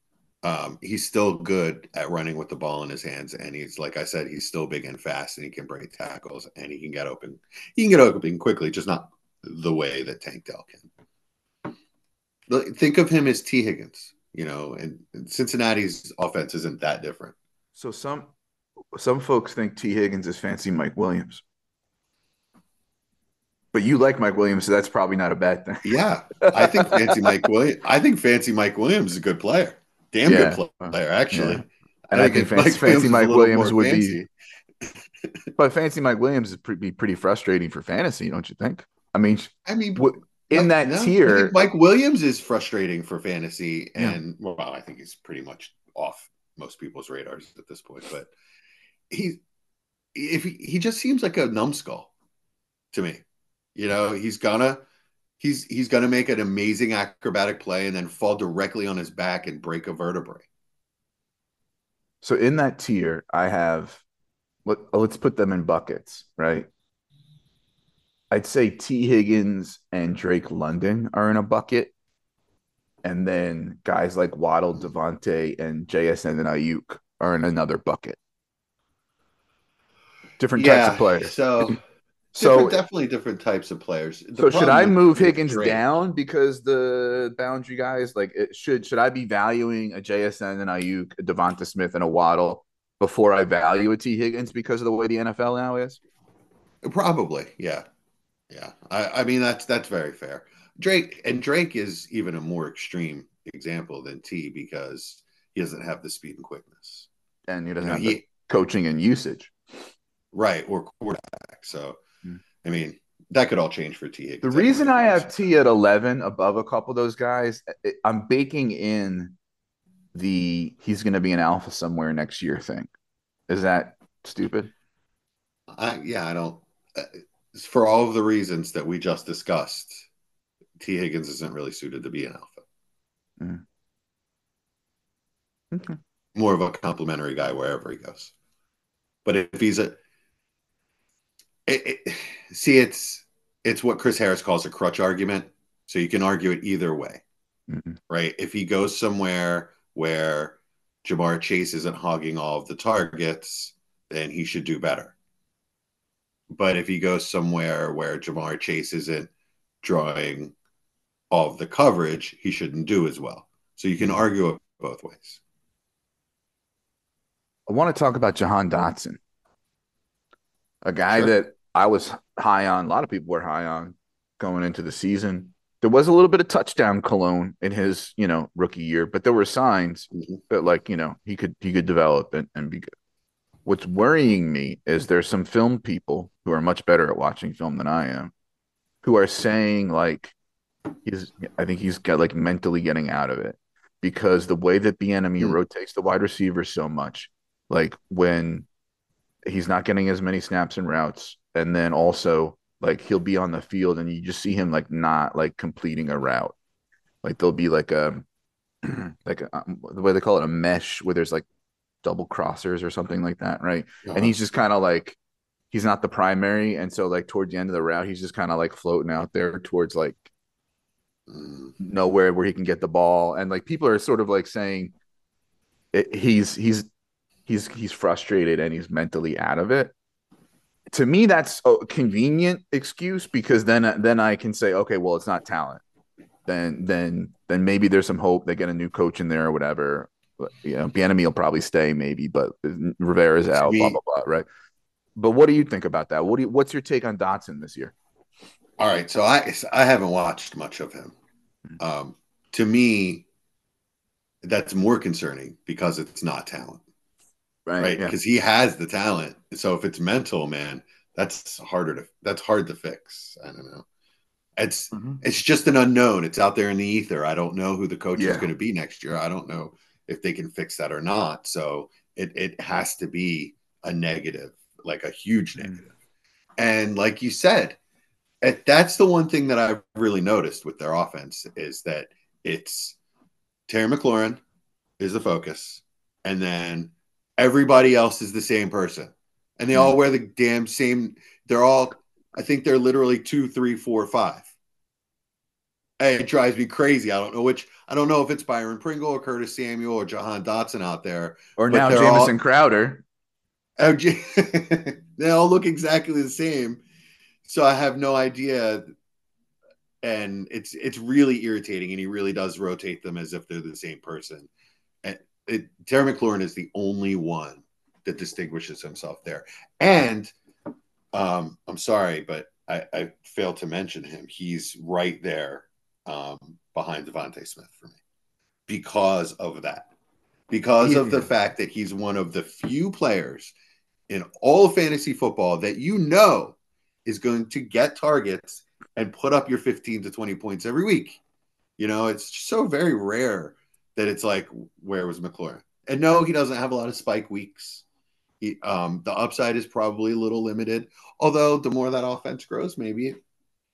um, he's still good at running with the ball in his hands, and he's like I said, he's still big and fast, and he can break tackles, and he can get open. He can get open quickly, just not the way that Tank Dell can. Think of him as T. Higgins, you know, and, and Cincinnati's offense isn't that different.
So some some folks think T. Higgins is fancy Mike Williams. But you like Mike Williams, so that's probably not a bad thing.
Yeah, I think fancy Mike Williams. I think fancy Mike Williams is a good player, damn
Yeah.
good player actually.
Yeah. And I think fancy, fancy
is a
Mike Williams would
fancy.
be, but fancy Mike Williams would pretty, be pretty frustrating for fantasy, don't you think? I mean,
I mean,
w- in
uh,
that
no,
tier,
Mike Williams is frustrating for fantasy,
Yeah.
and well, I think he's pretty much off most people's radars at this point. But he, if he, he just seems like a numbskull to me. You know, he's gonna he's he's gonna make an amazing acrobatic play and then fall directly on his back and break a vertebrae.
So in that tier, I have let, let's put them in buckets, right? I'd say T. Higgins and Drake London are in a bucket. And then guys like Waddle, Devontae, and JSN and Aiyuk are in another bucket. Different types of players.
So,
So,
different, definitely different types of players. The
so should I move Higgins down because the boundary guys like it should should I be valuing a JSN and Aiyuk, a Devonta Smith, and a Waddle before I value a T Higgins because of the way the NFL now is?
Probably, yeah, yeah. I, I mean, that's that's very fair. Drake and Drake is even a more extreme example than T because he doesn't have the speed and quickness,
and he
You
doesn't
know,
have the
he-
coaching and usage.
Right? Or quarterback. So,
Hmm.
I mean, that could all change for T. Higgins.
The reason I have T at 11 above a couple of those guys, I'm baking in the he's going to be an alpha somewhere next year thing. Is that stupid?
I, yeah, I don't. Uh, for all of the reasons that we just discussed, T. Higgins isn't really suited to be an alpha.
Okay.
More of a complimentary guy wherever he goes. But if he's a, it, it, see, it's it's what Chris Harris calls a crutch argument. So you can argue it either way,
Mhm.
right? If he goes somewhere where Ja'Marr Chase isn't hogging all of the targets, then he should do better. But if he goes somewhere where Ja'Marr Chase isn't drawing all of the coverage, he shouldn't do as well. So you can argue it both ways.
I want to talk about Jahan Dotson, a guy
Sure.
that I was high on. A lot of people were high on going into the season. There was a little bit of touchdown cologne in his, you know, rookie year, but there were signs
Mhm.
that, like, you know, he could he could develop and, and be good. What's worrying me is there's some film people who are much better at watching film than I am, who are saying like he's I think he's got like mentally getting out of it because the way that the enemy
Hmm.
rotates the wide receiver so much, like when he's not getting as many snaps and routes, and then also like he'll be on the field and you just see him like not like completing a route. Like there'll be like a like a, um, the way they call it a mesh where there's like double crossers or something like that, right? And he's just kind of like he's not the primary, and so like towards the end of the route, he's just kind of like floating out there towards like nowhere where he can get the ball, and like people are sort of like saying it, he's he's he's he's frustrated and he's mentally out of it. To me, that's a convenient excuse because then then I can say, okay, well, it's not talent. Then then then maybe there's some hope they get a new coach in there or whatever. But, you know, Bieniemy will probably stay, maybe, but Rivera's out, blah blah blah, right? But what do you think about that? What do you, what's your take on Dotson this year?
All right, so I I haven't watched much of him. Um, to me, that's more concerning because it's not talent, right?
Yeah.
Because he has the talent. So if it's mental, man, that's harder to that's hard to fix. I don't know. It's
Mhm.
it's just an unknown. It's out there in the ether. I don't know who the coach is going to be next year. I don't know if they can fix that or not. So it it has to be a negative, like a huge
Mm.
negative. And like you said, it, that's the one thing that I've really noticed with their offense is that it's Terry McLaurin is the focus, and then everybody else is the same person, and they all mm-hmm. wear the damn same. They're all, I think they're literally two, three, four, five. Hey, it drives me crazy. I don't know which. I don't know if it's Byron Pringle or Curtis Samuel or Jahan Dotson out there.
Or now Jamison
all-
Crowder.
Oh, they all look exactly the same. So I have no idea and it's it's really irritating. And he really does rotate them as if they're the same person. It, Terry McLaurin is the only one that distinguishes himself there. And um, I'm sorry, but I, I failed to mention him. He's right there um, behind DeVonta Smith for me because of that. Because of the fact that he's one of the few players in all of fantasy football that you know is going to get targets and put up your 15 to 20 points every week. You know, it's so very rare that it's like, where was McLaurin? And no, he doesn't have a lot of spike weeks. He, um, the upside is probably a little limited. Although the more that offense grows, maybe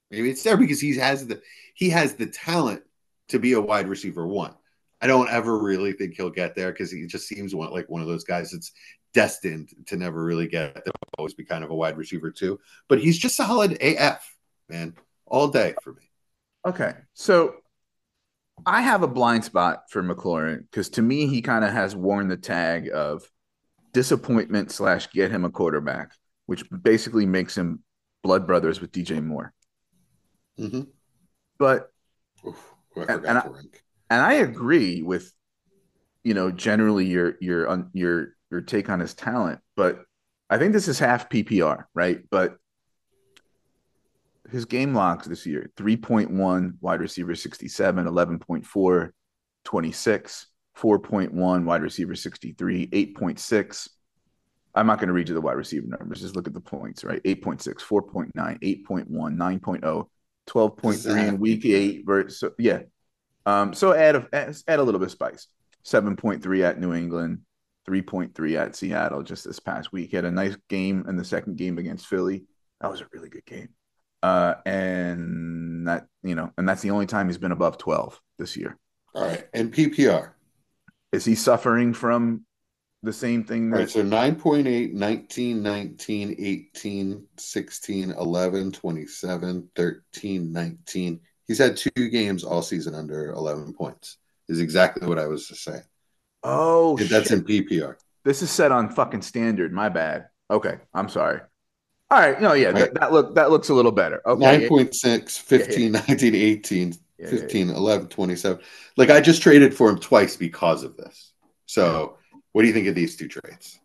maybe it's there because he has the he has the talent to be a wide receiver one. I don't ever really think he'll get there because he just seems one, like one of those guys that's destined to never really get there. Always be kind of a wide receiver too. But he's just solid AF, man, all day for me.
Okay, so I have a blind spot for McLaurin because to me he kind of has worn the tag of disappointment slash get him a quarterback, which basically makes him blood brothers with DJ Moore.
Mm-hmm.
But
Oof,
And- and I- and I agree with you know generally your your your your take on his talent, but I think this is half PPR, right? But his game logs this year 3.1 wide receiver 67, 11.4, 26, 4.1 wide receiver 63, 8.6. I'm not going to read you the wide receiver numbers. Just look at the points, right? 8.6, 4.9, 8.1, 9.0, 12.3 in week eight. Versus, so, yeah. Um, so add a, add add a little bit of spice. 7.3 at New England, 3.3 at Seattle just this past week. He had a nice game in the second game against Philly. That was a really good game. Uh, and that, you know, and that's the only time he's been above 12 this year.
All right. And PPR.
Is he suffering from the same thing
All
that
right. So 9.8, 19, 19, 18, 16, 11, 27, 13, 19. He's had two games all season under 11 points, is exactly what I was just saying.
Oh,
that's in PPR.
This is set on fucking standard. My bad. Okay, I'm sorry. All right, no, yeah,
Right.
that, that look that looks a little better. Okay,
9.6, 15, 19, 18,
Yeah, yeah,
15, 11, 27. Like I just traded for him twice because of this. So what do you think of these two trades?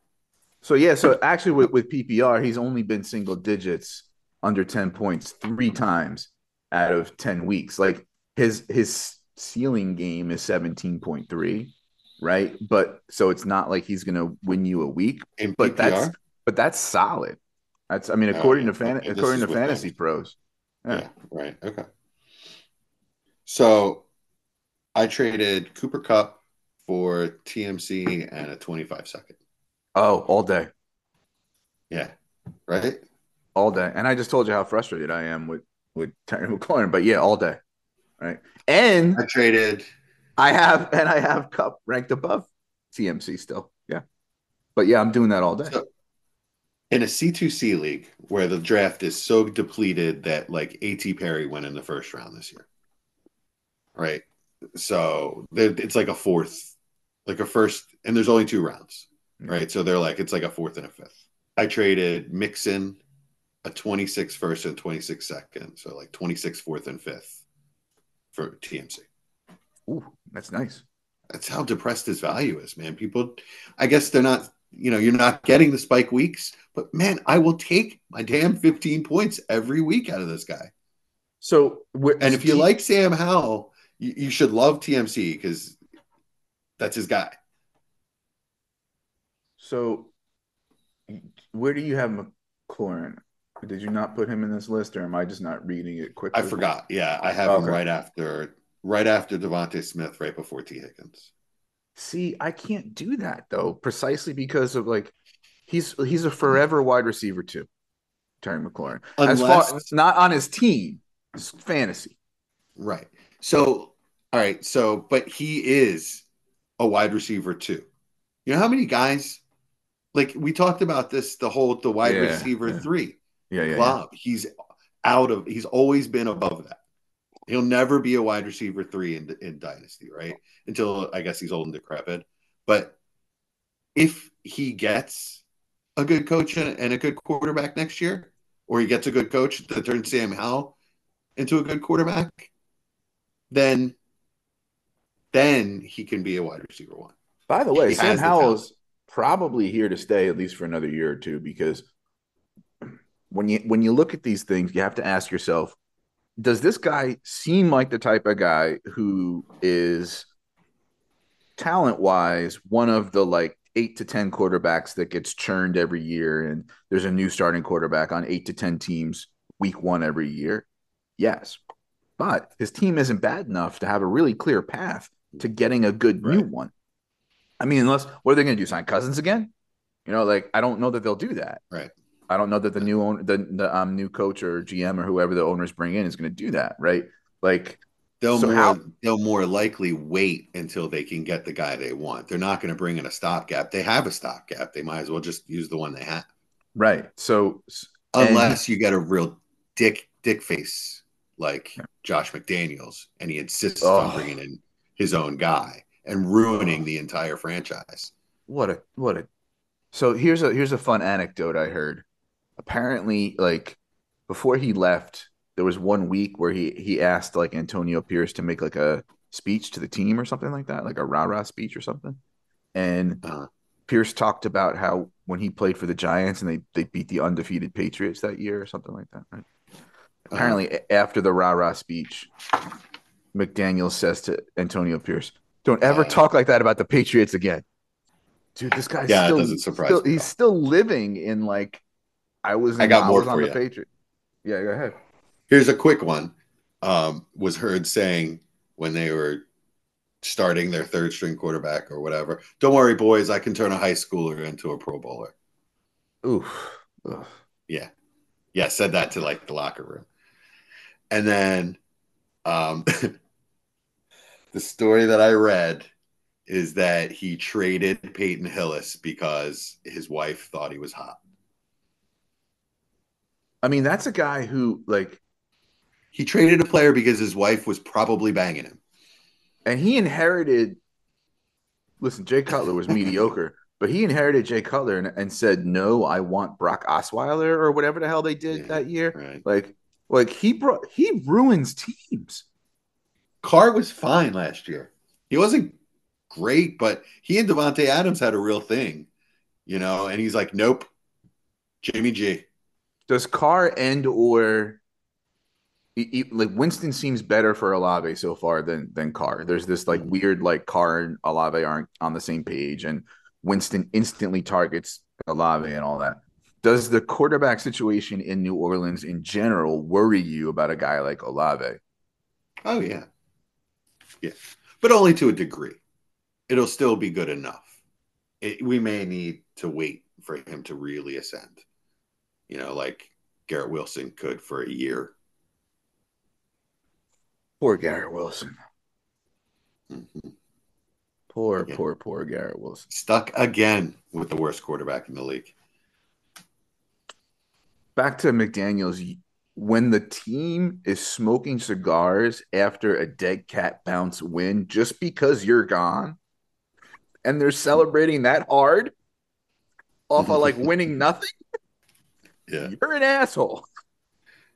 So yeah, so actually with, with PPR, he's only been single digits under 10 points three times out of 10 weeks. Like his his ceiling game is 17.3, right? But so it's not like he's gonna win you a week,
In
but
PPR?
that's but that's solid. That's I mean, according
yeah.
to fan,
Okay,
according to fantasy
Fantasy.
pros. Yeah.
Yeah, right. Okay. So I traded Cooper Kupp for TMC and a 25 second.
Oh, all day.
Yeah. Right?
all day. And I just told you how frustrated I am with with Terry McLaurin, but yeah, all day. Right. And
I traded
I have and I have Cup ranked above TMC still. Yeah. But yeah, I'm doing that all day.
So- in a C2C league where the draft is so depleted that like AT Perry went in the first round this year. Right. So it's like a fourth, like a first, and there's only two rounds. Mm-hmm. Right. So they're like, it's like a fourth and a fifth. I traded Mixon a 26 first and 26 second. So like 26 fourth and fifth for TMC.
Ooh, that's nice.
That's how depressed his value is, man. People, I guess they're not, you know, you're not getting the spike weeks, but man, I will take my damn 15 points every week out of this guy.
So
And if you like Sam Howell, you, you should love TMC because that's his guy.
so where do you have McLaurin? Did you not put him in this list, or am I just not reading it quickly?
I forgot. Yeah, I have oh,
him
right after, right after DeVonta Smith, right before T Higgins.
See, I can't do that though, precisely because of like he's he's a forever wide receiver too, Terry McLaurin. As far
Unless-
not on his team, it's fantasy.
Right. So, all right. So, but he is a wide receiver too. You know how many guys, like we talked about this, the whole the wide
Yeah,
receiver
yeah.
three
Yeah, yeah, yeah.
club. He's out of. He's always been above that. He'll never be a wide receiver three in in dynasty, right? Until I guess he's old and decrepit. But if he gets a good coach and a good quarterback next year, or he gets a good coach that turns Sam Howell into a good quarterback, then then he can be a wide receiver one.
By the way,
He
Sam
the
Howell's probably here to stay at least for another year or two because when you when you look at these things, you have to ask yourself, does this guy seem like the type of guy who is talent wise one of the like eight to ten quarterbacks that gets churned every year and there's a new starting quarterback on eight to ten teams week one every year? Yes. But his team isn't bad enough to have a really clear path to getting a good new one. I mean, unless what are they going to do? Sign Cousins again? You know, like I don't know that they'll do that.
Right.
I don't know that the new owner, the the um new coach or GM or whoever the owners bring in is going to do that. Right? Like,
They'll
So
more
how-
they'll more likely wait until they can get the guy they want. They're not going to bring in a stopgap. They have a stopgap. They might as well just use the one they have.
right? So, and-
Unless you get a real dick dick face like Josh McDaniels and he insists on
Oh.
bringing in his own guy and ruining the entire franchise.
what a what a so here's a here's a fun anecdote i heard apparently like before he left there was one week where he he asked like antonio pierce to make like a speech to the team or something like that like a rah-rah speech or something. And
Uh,
pierce talked about how when he played for the giants and they they beat the undefeated patriots that year or something like that right? Apparently a- after the rah-rah speech mcdaniel says to antonio pierce don't ever
Uh,
talk like that about the patriots again. Dude this guy
Yeah, it
still,
doesn't surprise
still-
me.
he's still living in like i was in,
I got more
was on
for
the
you.
patriots yeah go ahead
Here's a quick one. Um, was heard saying when they were starting their third string quarterback or whatever. Don't worry, boys. I can turn a high schooler into a Pro Bowler.
Oof. Ugh.
Yeah, yeah. Said that to like the locker room, and then um, the story that I read is that he traded Peyton Hillis because his wife thought he was hot.
I mean that's a guy who like
He traded a player because his wife was probably banging him.
and he inherited listen jay cutler was mediocre but he inherited jay cutler and, and said no i want brock osweiler or whatever the hell they did
Yeah.
that year
Right.
like like he brought he ruins teams
Carr was fine last year. He wasn't great, but he and Davante Adams had a real thing, you know. And he's like, "Nope, Jimmy G."
does carr end or like Winston seems better for Olave so far than than Carr. There's this like weird like Carr and Olave aren't on the same page, and Winston instantly targets Olave and all that. Does the quarterback situation in New Orleans in general worry you about a guy like Olave?
Oh yeah, yeah, but only to a degree. It'll still be good enough. It, we may need to wait for him to really ascend. You know, like Garrett Wilson could for a year.
Poor Garrett Wilson.
Mhm.
Poor,
Yeah.
poor, poor Garrett Wilson.
Stuck again with the worst quarterback in the league.
Back to McDaniels. When the team is smoking cigars after a dead cat bounce win just because you're gone, and they're celebrating that hard off of like winning nothing,
Yeah,
you're an asshole.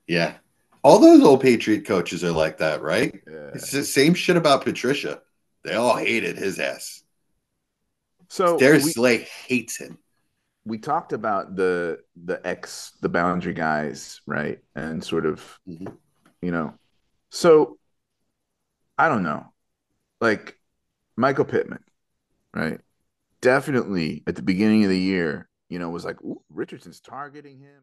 yeah. All those old Patriot coaches are like that, right?
Yeah.
It's the same shit about Patricia. They all hated his ass.
So
Darius Slay hates him.
we talked about the the ex the boundary guys, right? And sort of
Mhm.
you know. So I don't know. Like Michael Pittman, right? Definitely at the beginning of the year, you know, was like, Ooh, Richardson's targeting him.